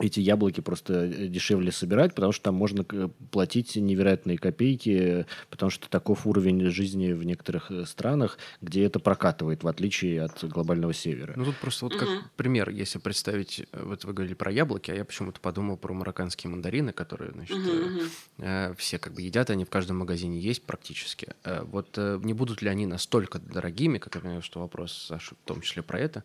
эти яблоки просто э, дешевле собирать, потому что там можно платить невероятные копейки, потому что таков уровень жизни в некоторых э, странах, где это прокатывает, в отличие от глобального севера. Ну тут просто вот как угу. пример, если представить, э, вот вы говорили про яблоки, а я почему-то подумал про марокканские мандарины, которые, значит, угу. э, все как бы едят, они в каждом магазине есть практически. Э, вот э, не будут ли они настолько дорогими, как я понимаю, что вопрос, Саша, в том числе про это,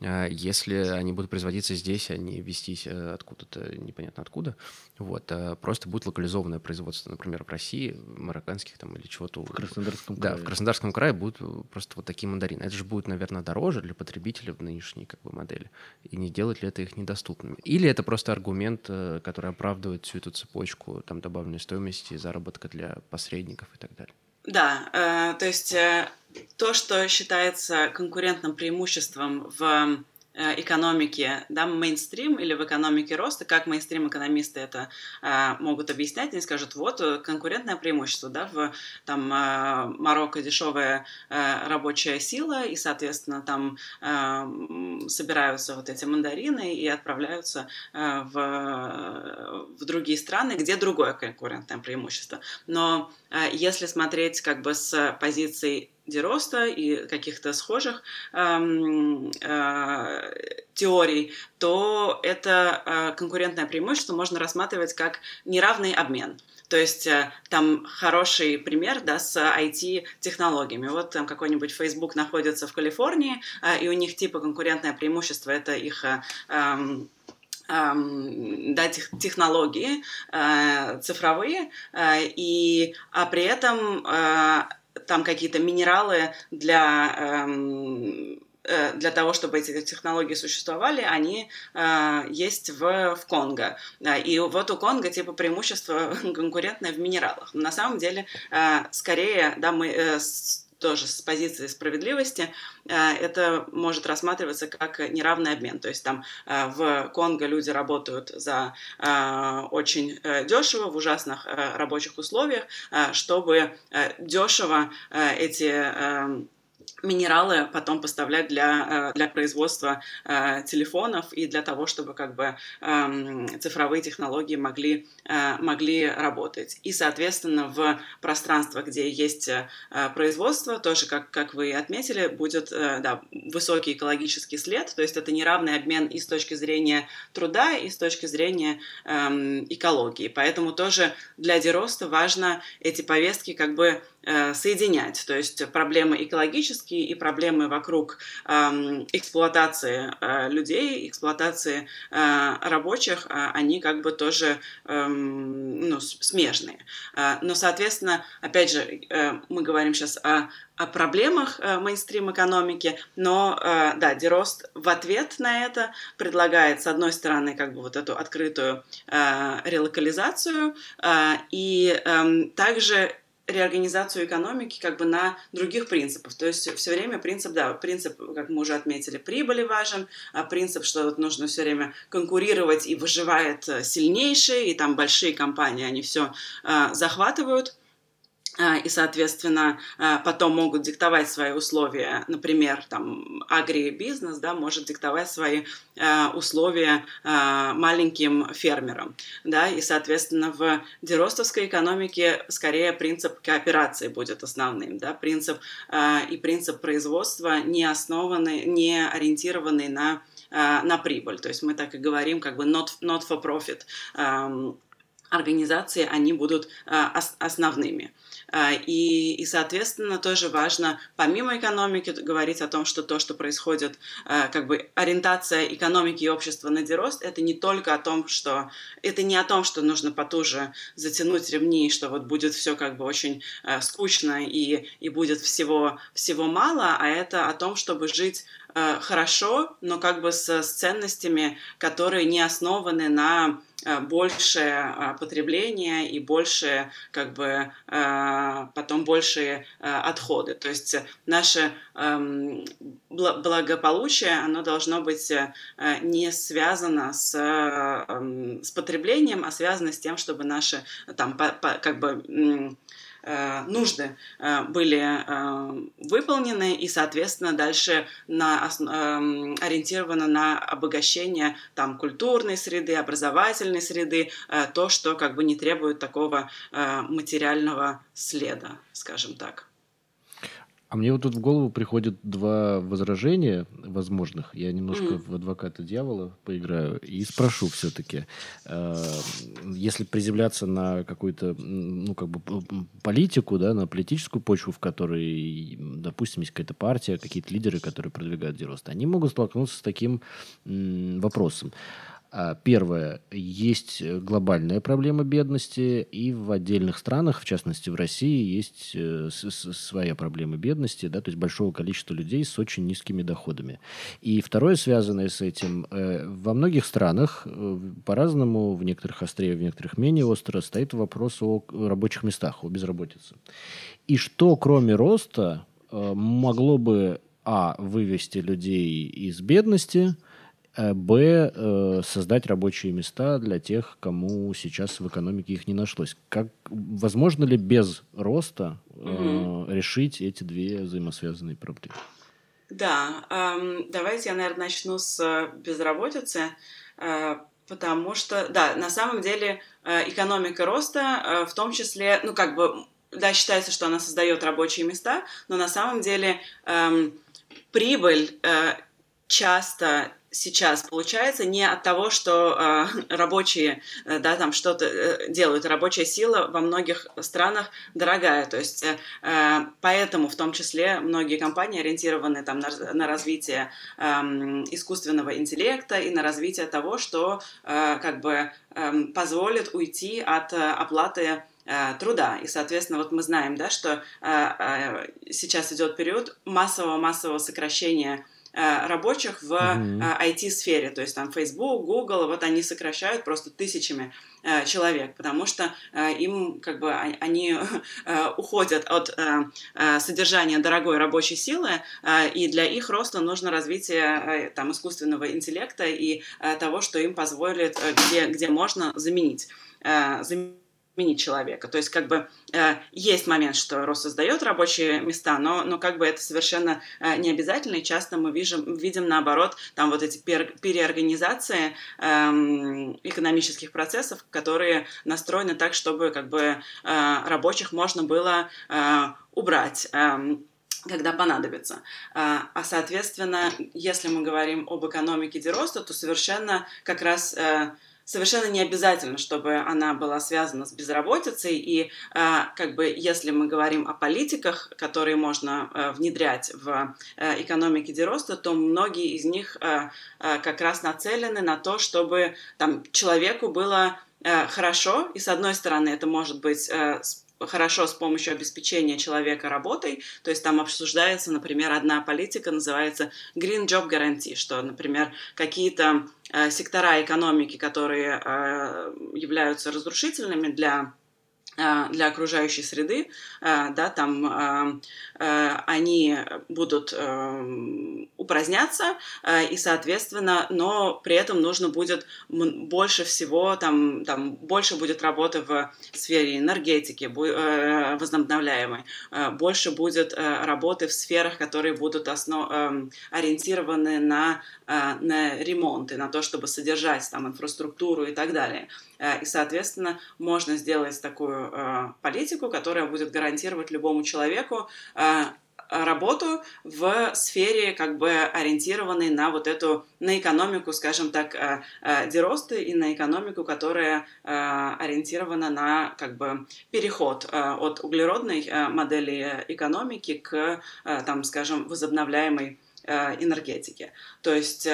если они будут производиться здесь, а не вестись э, откуда-то непонятно откуда. Вот, а просто будет локализованное производство, например, в России, марокканских там или чего-то. В Краснодарском крае. Да, в Краснодарском крае будут просто вот такие мандарины. Это же будет, наверное, дороже для потребителя в нынешней как бы модели. И не делать ли это их недоступными? Или это просто аргумент, э, который оправдывает всю эту цепочку там добавленной стоимости, заработка для посредников и так далее? Да, э, то есть э, то, что считается конкурентным преимуществом в Э, экономики, да, мейнстрим или в экономике роста, как мейнстрим-экономисты это э, могут объяснять, они скажут, вот э, конкурентное преимущество, да, в там э, Марокко дешевая э, рабочая сила, и, соответственно, там э, собираются вот эти мандарины и отправляются э, в, в другие страны, где другое конкурентное преимущество. Но э, если смотреть как бы с позиции Дероста и каких-то схожих эм, э, теорий, то это э, конкурентное преимущество можно рассматривать как неравный обмен. То есть э, там хороший пример да, с IT-технологиями. Вот там какой-нибудь Facebook находится в Калифорнии, э, и у них типа конкурентное преимущество это их э, эм, да, технологии цифровые, и, а при этом там какие-то минералы для эм, э, для того, чтобы эти технологии существовали, они э, есть в, в Конго. И вот у Конго типа преимущество конкурентное в минералах. На самом деле, э, скорее, да, мы э, тоже с позиции справедливости, э, это может рассматриваться как неравный обмен. То есть там э, в Конго люди работают за э, очень дешево, в ужасных рабочих условиях, чтобы дешево эти минералы потом поставлять для, э, для производства э, телефонов и для того, чтобы как бы эм, цифровые технологии могли, э, могли работать. И, соответственно, в пространствах, где есть производство, тоже, как, как вы отметили, будет да, высокий экологический след, то есть это неравный обмен и с точки зрения труда, и с точки зрения эм, экологии. Поэтому тоже для Дероста важно эти повестки как бы соединять. То есть проблемы экологические и проблемы вокруг эм, эксплуатации э, людей, эксплуатации э, рабочих, они как бы тоже эм, ну, смежные. Но, соответственно, опять же, мы говорим сейчас о о проблемах э, мейнстрим-экономики, но, э, да, Дерост в ответ на это предлагает, с одной стороны, как бы вот эту открытую э, релокализацию, э, и э, также реорганизацию экономики как бы на других принципах. То есть все время принцип, да, принцип, как мы уже отметили, прибыли важен, а принцип, что вот нужно все время конкурировать и выживает э, сильнейший, и там большие компании, они все э, захватывают. А, и, соответственно, а, потом могут диктовать свои условия, например, там, агрибизнес, да, может диктовать свои а, условия маленьким фермерам, да, и, соответственно, в деростовской экономике скорее принцип кооперации будет основным, да, принцип и принцип производства не основанный, не ориентированный на, на прибыль, то есть мы так и говорим, как бы not, not for profit, организации, они будут основными. А, и, и, соответственно, тоже важно, помимо экономики, говорить о том, что то, что происходит, а, как бы ориентация экономики и общества на дерост, это не только о том, что... Это не о том, что нужно потуже затянуть ремни, что вот будет все как бы очень а, скучно и, и будет всего, всего мало, а это о том, чтобы жить хорошо, но как бы с, с ценностями, которые не основаны на Э, большее э, потребление и больше, как бы, э, потом большие отходы. То есть наше эм, благополучие, оно должно быть не связано с, эм, с потреблением, а связано с тем, чтобы наши там, как бы Э, нужды э, были э, выполнены и, соответственно, дальше на, ориентировано на обогащение там, культурной среды, образовательной среды, то, что как бы не требует такого материального следа, скажем так. А мне вот тут в голову приходят два возражения возможных. Я немножко mm. в адвоката дьявола поиграю и спрошу все-таки, э, если приземляться на какую-то, ну, как бы политику, да, на политическую почву, в которой, допустим, есть какая-то партия, какие-то лидеры, которые продвигают дерост, они могут столкнуться с таким м, вопросом. А, первое. Есть глобальная проблема бедности, и в отдельных странах, в частности в России, есть э, своя проблема бедности, да, то есть большого количества людей с очень низкими доходами. И второе, связанное с этим, э, во многих странах э, по-разному, в некоторых острее, в некоторых менее остро, стоит вопрос о рабочих местах, о безработице. И что, кроме роста, могло бы, а, вывести людей из бедности – Э, б. Э, создать рабочие места для тех, кому сейчас в экономике их не нашлось. Как, возможно ли без роста угу. решить эти две взаимосвязанные проблемы? Да, эм, давайте я, наверное, начну с безработицы, э, потому что, да, на самом деле э, экономика роста, э, в том числе, ну, как бы, да, считается, что она создает рабочие места, но на самом деле э, прибыль э, часто сейчас получается не от того, что э, рабочие, э, да, там что-то э, делают. Рабочая сила во многих странах дорогая, то есть э, э, поэтому в том числе многие компании ориентированы там на, на развитие э, искусственного интеллекта и на развитие того, что э, как бы э, позволит уйти от э, оплаты э, труда. И, соответственно, вот мы знаем, да, что э, э, сейчас идет период массового-массового сокращения рабочих в mm-hmm. IT-сфере, то есть там Facebook, Google, вот они сокращают просто тысячами э, человек, потому что им как бы они уходят от содержания дорогой рабочей силы, и для их роста нужно развитие там искусственного интеллекта и того, что им позволит, где, где можно заменить заменить заменить человека. То есть как бы э, есть момент, что рост создает рабочие места, но, но как бы это совершенно э, не обязательно, и часто мы видим, видим наоборот там вот эти пер, переорганизации э, экономических процессов, которые настроены так, чтобы как бы э, рабочих можно было э, убрать. Э, когда понадобится. А, а, соответственно, если мы говорим об экономике дероста, то совершенно как раз э, совершенно не обязательно, чтобы она была связана с безработицей. И э, как бы если мы говорим о политиках, которые можно э, внедрять в э, экономике дероста, то многие из них как раз нацелены на то, чтобы там человеку было хорошо. И с одной стороны это может быть хорошо с помощью обеспечения человека работой. То есть там обсуждается, например, одна политика называется Green Job Guarantee, что, например, какие-то сектора экономики, которые э, являются разрушительными для Э, для окружающей среды, э, да, там э, они будут упраздняться, и, соответственно, но при этом нужно будет больше всего, там, там больше будет работы в сфере энергетики возобновляемой, больше будет работы в сферах, которые будут основ... ориентированы на, на ремонт на то, чтобы содержать там инфраструктуру и так далее. И, соответственно, можно сделать такую э, политику, которая будет гарантировать любому человеку э, работу в сфере, как бы ориентированной на вот эту, на экономику, скажем так, э, э, деросты и на экономику, которая ориентирована на как бы переход от углеродной модели экономики к, там, скажем, возобновляемой энергетике. То есть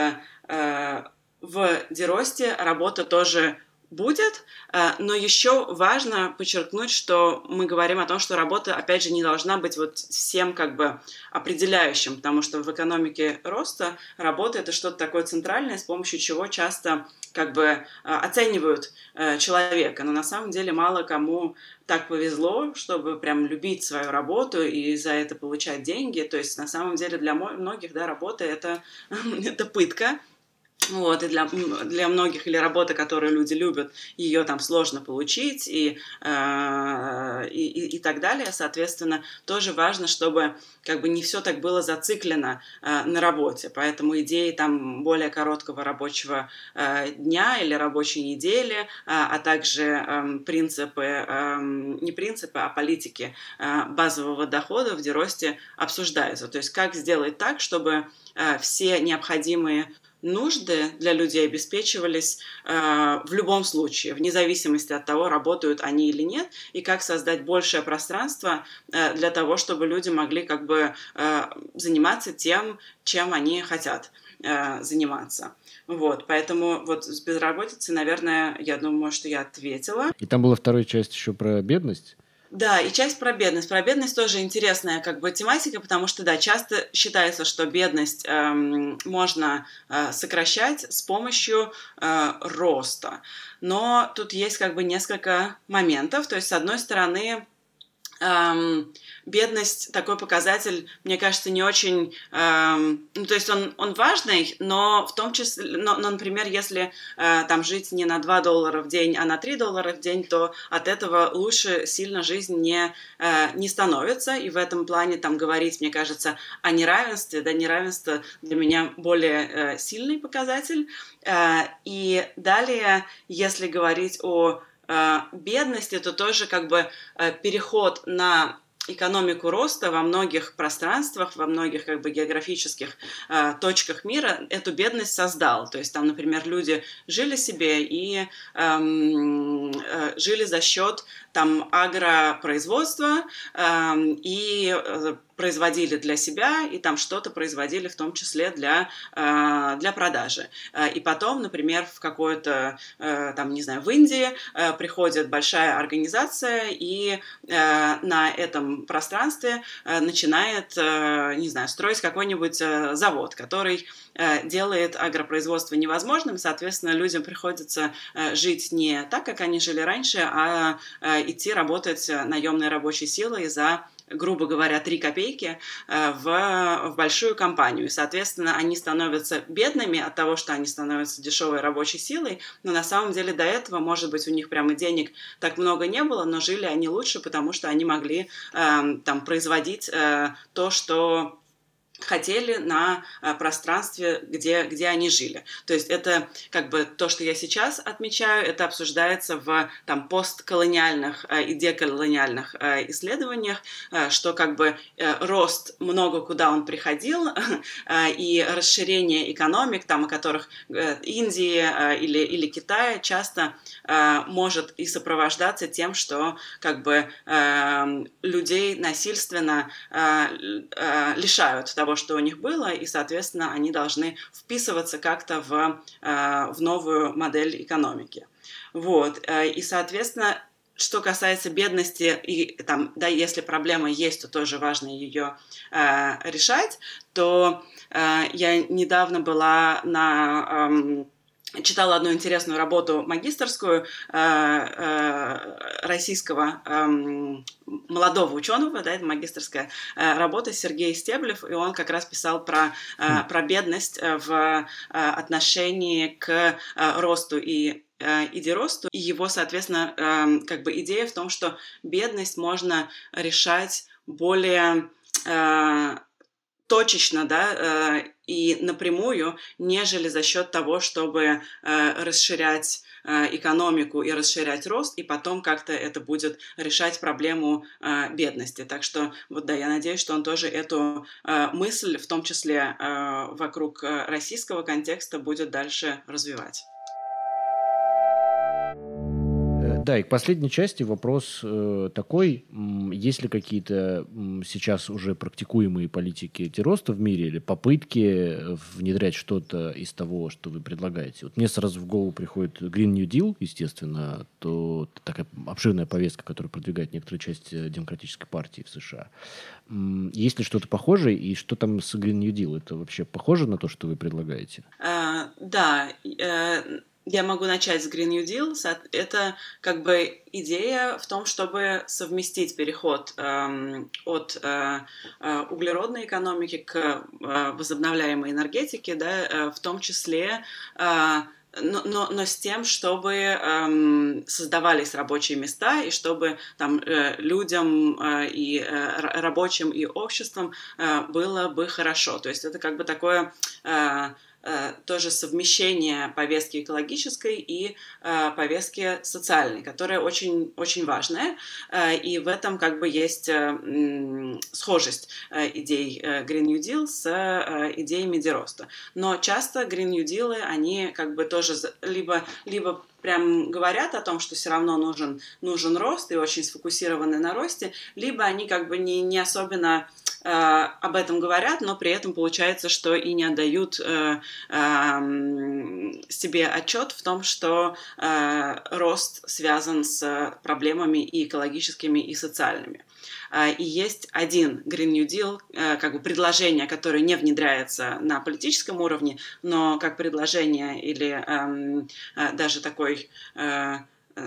в деросте работа тоже будет, э, но еще важно подчеркнуть, что мы говорим о том, что работа, опять же, не должна быть вот всем как бы определяющим, потому что в экономике роста работа это что-то такое центральное, с помощью чего часто как бы э, оценивают э, человека, но на самом деле мало кому так повезло, чтобы прям любить свою работу и за это получать деньги. То есть на самом деле для многих да, работа это, это пытка, вот, и для, для многих или работа, которую люди любят, ее там сложно получить и, э, и, и, так далее. Соответственно, тоже важно, чтобы как бы не все так было зациклено э, на работе. Поэтому идеи там более короткого рабочего э, дня или рабочей недели, э, а также э, принципы, э, не принципы, а политики э, базового дохода в Деросте обсуждаются. То есть как сделать так, чтобы э, все необходимые нужды для людей обеспечивались э, в любом случае, вне зависимости от того, работают они или нет, и как создать большее пространство э, для того, чтобы люди могли как бы э, заниматься тем, чем они хотят э, заниматься. Вот, поэтому вот с безработицей, наверное, я думаю, что я ответила. И там была вторая часть еще про бедность. Да, и часть про бедность. Про бедность тоже интересная как бы тематика, потому что, да, часто считается, что бедность эм, можно э, сокращать с помощью э, роста. Но тут есть как бы несколько моментов. То есть, с одной стороны, эм, бедность такой показатель, мне кажется, не очень, эм, ну, то есть он, он важный, но в том числе, но, но например, если э, там жить не на 2 доллара в день, а на 3 доллара в день, то от этого лучше сильно жизнь не, э, не становится, и в этом плане там говорить, мне кажется, о неравенстве, да, неравенство для меня более э, сильный показатель, э, и далее, если говорить о э, бедности, то тоже как бы э, переход на экономику роста во многих пространствах, во многих как бы географических э, точках мира эту бедность создал. То есть там, например, люди жили себе и эм, э, жили за счет там агропроизводства э, и э, производили для себя и там что-то производили в том числе для, э, для продажи. Э, и потом, например, в какой-то, э, там, не знаю, в Индии приходит большая организация и на этом пространстве начинает, не знаю, строить какой-нибудь завод, который делает агропроизводство невозможным, соответственно, людям приходится жить не так, как они жили раньше, а идти работать наемной рабочей силой за грубо говоря, 3 копейки э, в, в большую компанию. И, соответственно, они становятся бедными от того, что они становятся дешевой рабочей силой, но на самом деле до этого, может быть, у них прямо денег так много не было, но жили они лучше, потому что они могли э, там производить э, то, что хотели на э, пространстве, где, где они жили. То есть это как бы то, что я сейчас отмечаю, это обсуждается в там, постколониальных э, и деколониальных э, исследованиях, что как бы рост много куда он приходил, и расширение экономик, там, о которых Индии или, или Китая часто может и сопровождаться тем, что как бы людей насильственно лишают того, того, что у них было, и, соответственно, они должны вписываться как-то в, э, в новую модель экономики. Вот. Э, и, соответственно, что касается бедности, и там, да, если проблема есть, то тоже важно ее э, решать, то э, я недавно была на э, читала одну интересную работу магистрскую э, э, российского э, молодого ученого, да, это магистрская э, работа Сергей Стеблев, и он как раз писал про, э, про бедность э, в отношении к росту и иде росту, и его, соответственно, э, как бы идея в том, что бедность можно решать более точечно, да, и напрямую, нежели за счет того, чтобы э, расширять э, экономику и расширять рост, и потом как-то это будет решать проблему э, бедности. Так что, вот да, я надеюсь, что он тоже эту э, мысль, в том числе э, вокруг э, российского контекста, будет дальше развивать. Да, и к последней части вопрос э, такой. Есть ли какие-то сейчас уже практикуемые политики терроста в мире или попытки внедрять что-то из того, что вы предлагаете? Вот мне сразу в голову приходит Green New Deal, естественно, то такая обширная повестка, которую продвигает некоторая часть э, демократической партии в США. Есть ли что-то похожее, и что там с Green New Deal? Это вообще похоже на то, что вы предлагаете? А, да, э, я могу начать с Green New Deal. Это как бы идея в том, чтобы совместить переход эм, от э, э, углеродной экономики к э, возобновляемой энергетике, да, э, в том числе э, но, но, но с тем, чтобы эм, создавались рабочие места и чтобы там э, людям э, и э, рабочим и обществам э, было бы хорошо. То есть это как бы такое Э, тоже совмещение повестки экологической и э, повестки социальной, которая очень, очень важная, э, и в этом как бы есть схожесть идей Green New Deal с идеями Дероста. Но часто Green New Deal, они как бы тоже либо, либо прям говорят о том, что все равно нужен, нужен рост и очень сфокусированы на росте, либо они как бы не, не особенно э, об этом говорят, но при этом получается, что и не отдают э, э, себе отчет в том, что э, рост связан с проблемами и экологическими, и социальными. А, и есть один Green New Deal, э, как бы предложение, которое не внедряется на политическом уровне, но как предложение или эм, э, даже такой э,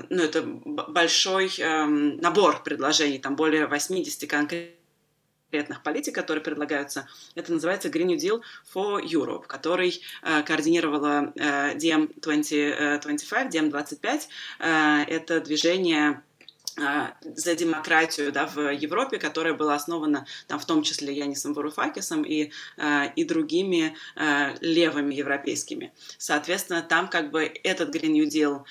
ну, это большой эм, набор предложений, там более 80 конкретных политик, которые предлагаются. Это называется Green New Deal for Europe, который э, координировала э, DiEM25, DiEM25. Э, это движение а, за демократию да, в Европе, которая была основана там, в том числе Янисом Варуфакисом и, а, и другими а, левыми европейскими. Соответственно, там как бы этот Green New Deal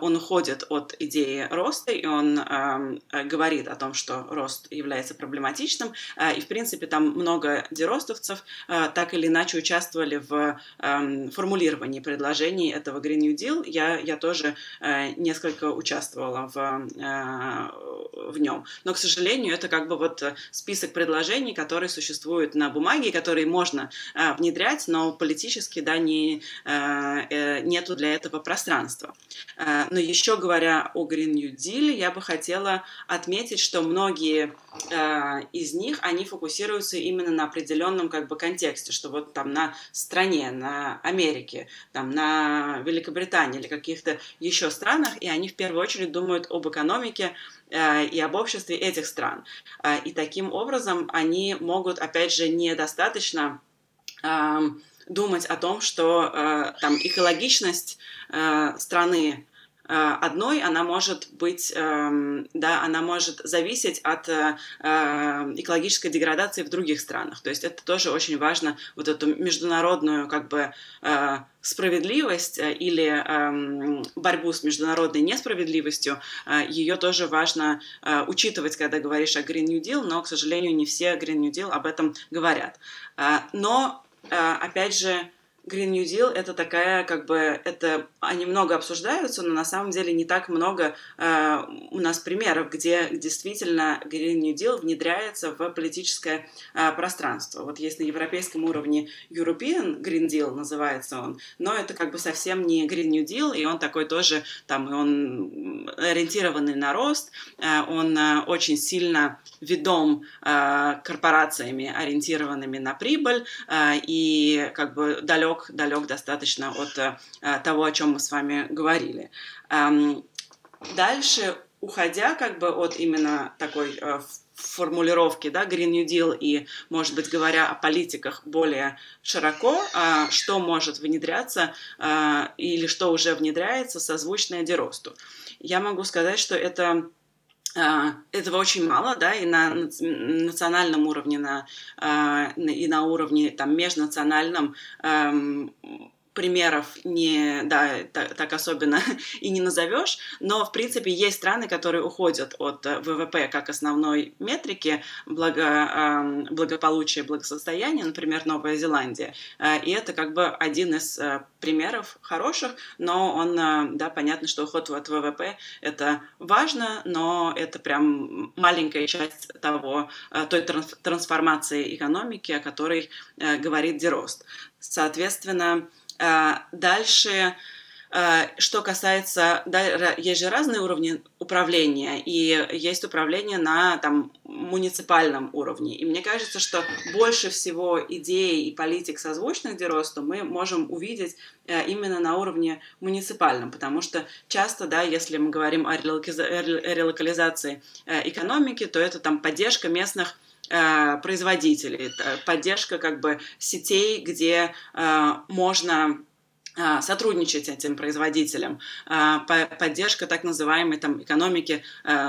он уходит от идеи роста, и он э, говорит о том, что рост является проблематичным. Э, и, в принципе, там много деростовцев э, так или иначе участвовали в э, формулировании предложений этого Green New Deal. Я, я тоже э, несколько участвовала в, э, в нем. Но, к сожалению, это как бы вот список предложений, которые существуют на бумаге, которые можно э, внедрять, но политически да, не, э, э нету для этого пространства. А, но еще говоря о Green New Deal, я бы хотела отметить, что многие а, из них, они фокусируются именно на определенном как бы контексте, что вот там на стране, на Америке, там на Великобритании или каких-то еще странах, и они в первую очередь думают об экономике а, и об обществе этих стран. И таким образом они могут, опять же, недостаточно думать о том, что там экологичность страны одной, она может быть, эм, да, она может зависеть от э, э, экологической деградации в других странах. То есть это тоже очень важно, вот эту международную как бы справедливость или эм, борьбу с международной несправедливостью, ее тоже важно учитывать, когда говоришь о Green New Deal, но, к сожалению, не все Green New Deal об этом говорят. но, опять же, Green New Deal это такая, как бы, это они много обсуждаются, но на самом деле не так много э, у нас примеров, где действительно Green New Deal внедряется в политическое э, пространство. Вот есть на европейском уровне European Green Deal называется он, но это как бы совсем не Green New Deal, и он такой тоже, там, он ориентированный на рост, э, он э, очень сильно ведом э, корпорациями, ориентированными на прибыль, э, и как бы далек далек, далек достаточно от э, того, о чем мы с вами говорили. Эм, дальше, уходя как бы от именно такой э, формулировки, да, Green New Deal и, может быть, говоря о политиках более широко, э, что может внедряться или что уже внедряется созвучное Деросту. Я могу сказать, что это этого очень мало, да, и на национальном уровне, на, а, и на уровне там межнациональном примеров не, да, так, так особенно и не назовешь, но, в принципе, есть страны, которые уходят от э, ВВП как основной метрики благо, благополучия, благосостояния, например, Новая Зеландия. Э, и это как бы один из э, примеров хороших, но он, да, понятно, что уход от ВВП — это важно, но это прям маленькая часть того, той трансформации экономики, о которой говорит Дерост. Соответственно, дальше, а, что касается, да, есть же разные уровни управления, и есть управление на там, муниципальном уровне. И мне кажется, что больше всего идей и политик созвучных Деросту мы можем увидеть э, именно на уровне муниципальном, потому что часто, да, если мы говорим о релокализации э, экономики, то это там поддержка местных производителей, поддержка как бы сетей, где э, можно э, сотрудничать этим производителям, поддержка так называемой там, экономики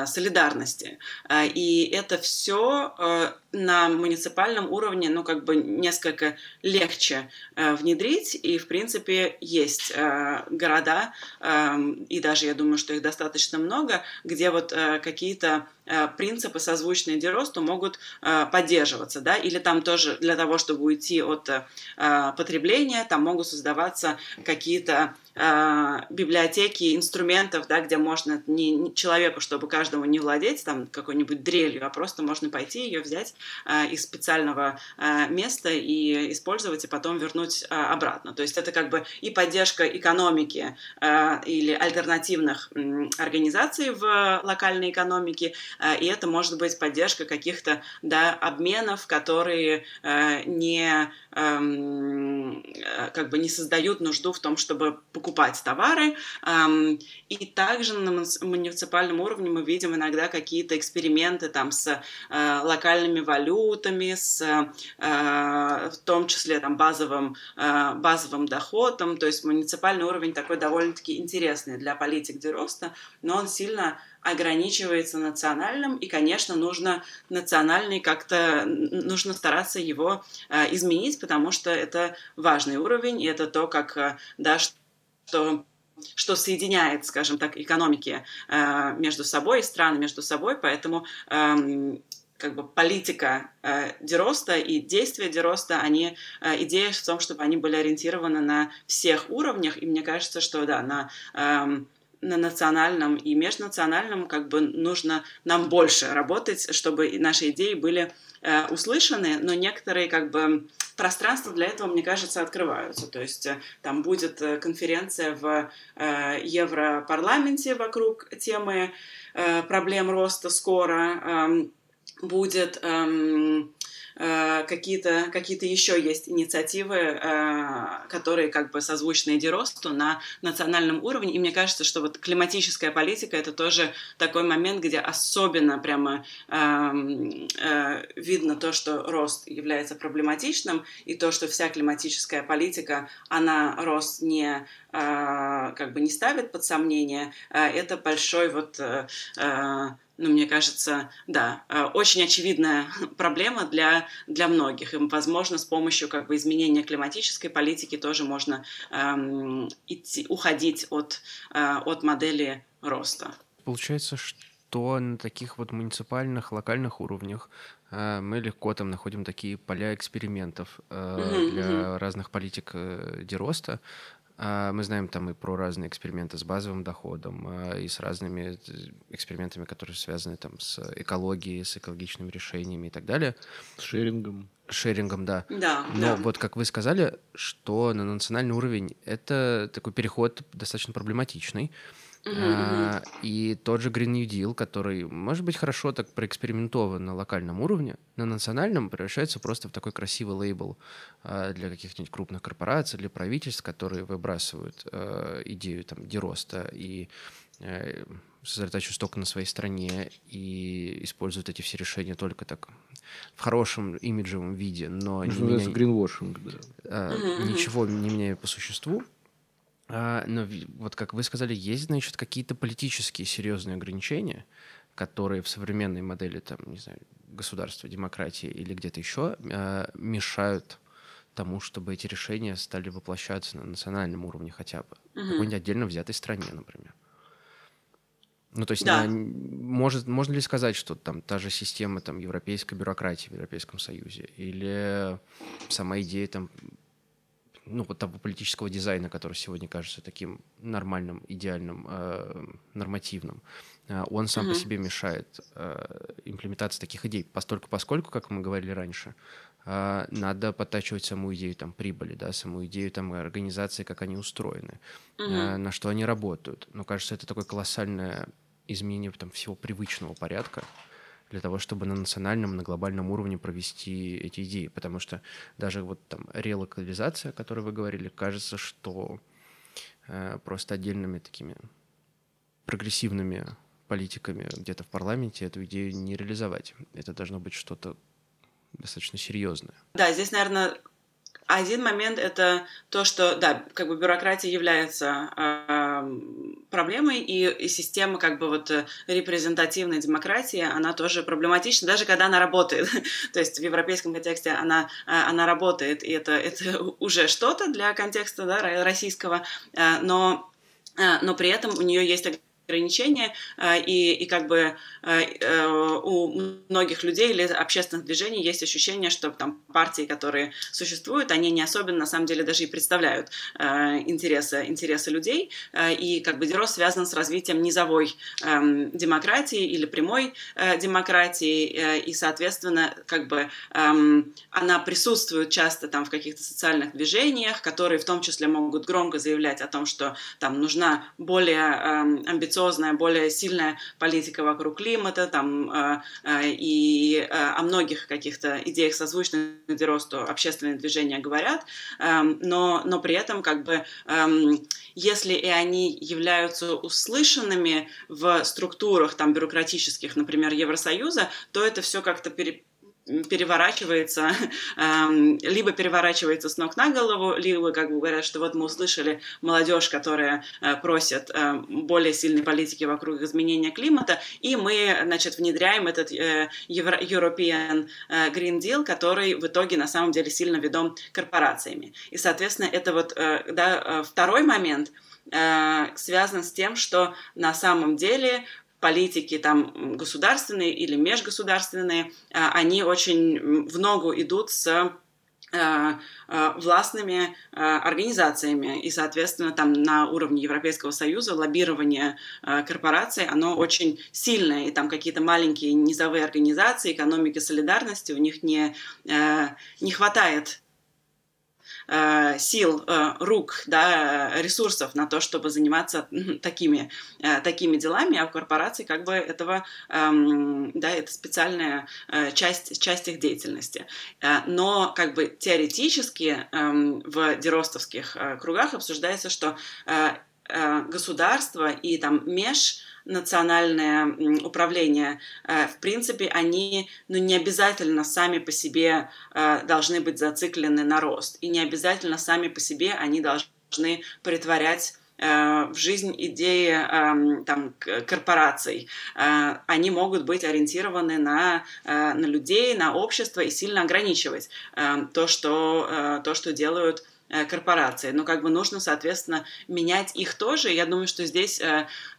солидарности. И это все на муниципальном уровне, ну, как бы несколько легче э, внедрить, и, в принципе, есть э, города, э, и даже я думаю, что их достаточно много, где вот э, какие-то э, принципы, созвучные Деросту, могут э, поддерживаться, да, или там тоже для того, чтобы уйти от э, потребления, там могут создаваться какие-то библиотеки инструментов, да, где можно не, не человеку, чтобы каждому не владеть там какой-нибудь дрелью, а просто можно пойти ее взять Э, из специального э, места и использовать, и потом вернуть э, обратно. То есть это как бы и поддержка экономики или альтернативных организаций в локальной экономике, и это может быть поддержка каких-то да, обменов, которые не эм, как бы не создают нужду в том, чтобы покупать товары. И также на муниципальном уровне мы видим иногда какие-то эксперименты там с локальными валютами, с э, в том числе там, базовым, э, базовым доходом. То есть муниципальный уровень такой довольно-таки интересный для политик Дероста, но он сильно ограничивается национальным, и, конечно, нужно национальный как-то, нужно стараться его э, изменить, потому что это важный уровень, и это то, как, э, да, что что соединяет, скажем так, экономики э, между собой, страны между собой, поэтому э, как бы политика э, Дероста и действия Дероста, они, э, идея в том, чтобы они были ориентированы на всех уровнях, и мне кажется, что да, на, э, на национальном и межнациональном как бы нужно нам больше работать, чтобы наши идеи были э, услышаны, но некоторые как бы пространства для этого, мне кажется, открываются. То есть э, там будет э, конференция в э, Европарламенте вокруг темы э, проблем роста скоро. Э, будет эм, э, какие-то какие еще есть инициативы, э, которые как бы созвучны Эдиросту на национальном уровне. И мне кажется, что вот климатическая политика это тоже такой момент, где особенно прямо эм, э, видно то, что рост является проблематичным, и то, что вся климатическая политика, она рост не как бы не ставит под сомнение, это большой вот ну, мне кажется, да, э, очень очевидная проблема для, для многих. И, возможно, с помощью как бы, изменения климатической политики тоже можно эм, идти, уходить от, э, от модели роста. Получается, что на таких вот муниципальных, локальных уровнях э, мы легко там находим такие поля экспериментов э, mm-hmm, для разных политик э, дероста. А, мы знаем там и про разные эксперименты с базовым доходом, а, и с разными экспериментами, которые связаны там с экологией, с экологичными решениями и так далее. С шерингом. Шерингом, да. Да. Но да. вот как вы сказали, что на национальный уровень это такой переход достаточно проблематичный. Uh-huh, И тот же Green New Deal, который, может быть, хорошо так проэкспериментован на локальном уровне, на национальном превращается просто в такой красивый лейбл а, для каких-нибудь крупных корпораций, для правительств, которые выбрасывают а, идею там дероста и э, сосредотачиваются только на своей стране и используют эти все решения только так в хорошем имиджевом виде, но не меняя, гринвошинг, да. Ничего не меняя по существу. А, но вот как вы сказали, есть, значит, какие-то политические серьезные ограничения, которые в современной модели, там, не знаю, государства, демократии или где-то еще, э, мешают тому, чтобы эти решения стали воплощаться на национальном уровне хотя бы. Mm-hmm. В какой-нибудь отдельно взятой стране, например. Ну, то есть, да. на, может, можно ли сказать, что там та же система там, европейской бюрократии в Европейском Союзе или сама идея там, ну, вот того политического дизайна, который сегодня кажется таким нормальным, идеальным, э, нормативным, э, он сам угу. по себе мешает э, имплементации таких идей. Постольку, поскольку, как мы говорили раньше, э, надо подтачивать саму идею там, прибыли, да, саму идею там, организации, как они устроены, угу. э, на что они работают. Но кажется, это такое колоссальное изменение там, всего привычного порядка для того, чтобы на национальном, на глобальном уровне провести эти идеи. Потому что даже вот там релокализация, о которой вы говорили, кажется, что э, просто отдельными такими прогрессивными политиками где-то в парламенте эту идею не реализовать. Это должно быть что-то достаточно серьезное. Да, здесь, наверное, один момент это то, что, да, как бы бюрократия является э, проблемой, и, и система как бы вот репрезентативной демократии, она тоже проблематична, даже когда она работает. то есть в европейском контексте она, а, она работает, и это, это уже что-то для контекста да, российского, э, но, э, но при этом у нее есть ограничения, а, и, и как бы а, э, у многих людей или общественных движений есть ощущение, что там партии, которые существуют, они не особенно на самом деле даже и представляют интересы, интересы людей, и как бы Дерос связан с развитием низовой эм, демократии или прямой э, демократии, э, и, соответственно, как бы эм, она присутствует часто там в каких-то социальных движениях, которые в том числе могут громко заявлять о том, что там нужна более эм, амбициозная амбициозная, более сильная политика вокруг климата, там, э, э, и э, о многих каких-то идеях, созвучных росту общественные движения говорят, эм, но, но при этом, как бы, эм, если и они являются услышанными в структурах там, бюрократических, например, Евросоюза, то это все как-то пере, переворачивается, либо переворачивается с ног на голову, либо, как бы говорят, что вот мы услышали молодежь, которая э, просит э, более сильной политики вокруг изменения климата, и мы, значит, внедряем этот э, European Green Deal, который в итоге на самом деле сильно ведом корпорациями. И, соответственно, это вот да, второй момент, связан с тем, что на самом деле политики там государственные или межгосударственные, а, они очень в ногу идут с а, а, властными организациями. И, соответственно, там на уровне Европейского Союза лоббирование корпораций, оно очень сильное. И там какие-то маленькие низовые организации, экономики солидарности, у них не, не хватает Э, сил, э, рук, да, ресурсов на то, чтобы заниматься такими, э, такими делами, а в корпорации как бы этого, эм, да, это специальная часть, часть их деятельности. Но как бы теоретически эм, в деростовских кругах обсуждается, что государство и там меж национальное управление, э, в принципе, они ну, не обязательно сами по себе э, должны быть зациклены на рост. И не обязательно сами по себе они должны притворять э, в жизнь идеи эм, там, корпораций. Они могут быть ориентированы на, на людей, на общество и сильно ограничивать то, что, то, что делают корпорации. Но как бы нужно, соответственно, менять их тоже. Я думаю, что здесь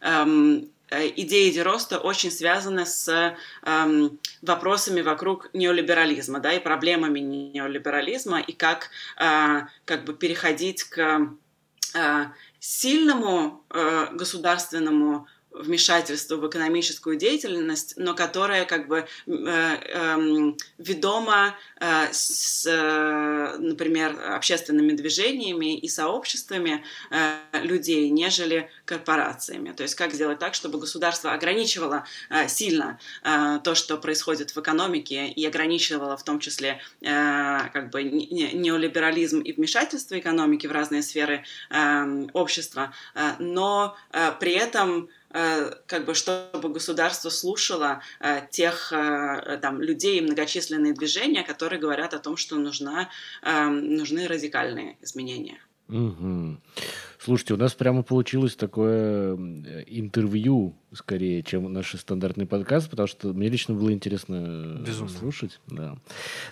эм, Э, идеи Дероста очень связаны с эм, вопросами вокруг неолиберализма, да, и проблемами неолиберализма, и как, э, как бы переходить к э, сильному э, государственному вмешательство в экономическую деятельность, но которое как бы э, э, ведомо э, с, э, например, общественными движениями и сообществами э, людей, нежели корпорациями. То есть как сделать так, чтобы государство ограничивало э, сильно э, то, что происходит в экономике, и ограничивало в том числе э, как бы неолиберализм и вмешательство экономики в разные сферы э, общества, э, но э, при этом как бы чтобы государство слушало э, тех э, там людей и многочисленные движения, которые говорят о том, что нужна, нужны радикальные изменения. Угу. Слушайте, у нас прямо получилось такое интервью, скорее, чем наш стандартный подкаст, потому что мне лично было интересно Безумно. слушать. Да.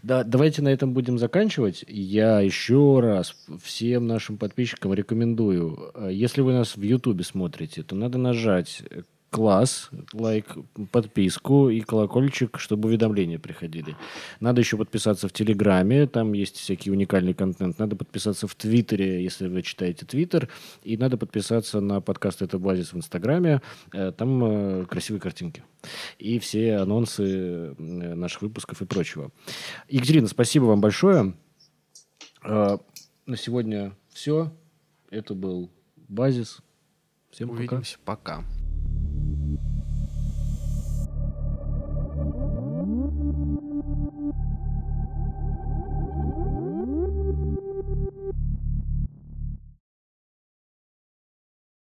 да, давайте на этом будем заканчивать. Я еще раз всем нашим подписчикам рекомендую, э, если вы нас в Ютубе смотрите, то надо нажать класс, лайк, подписку и колокольчик, чтобы уведомления приходили. Надо еще подписаться в Телеграме, там есть всякий уникальный контент. Надо подписаться в Твиттере, если вы читаете Твиттер. И надо подписаться на подкаст «Это базис» в Инстаграме. Э, там э, красивые картинки. И все анонсы э, наших выпусков и прочего. Екатерина, спасибо вам большое. На сегодня все. Это был «Базис». Всем Увидимся. пока. пока.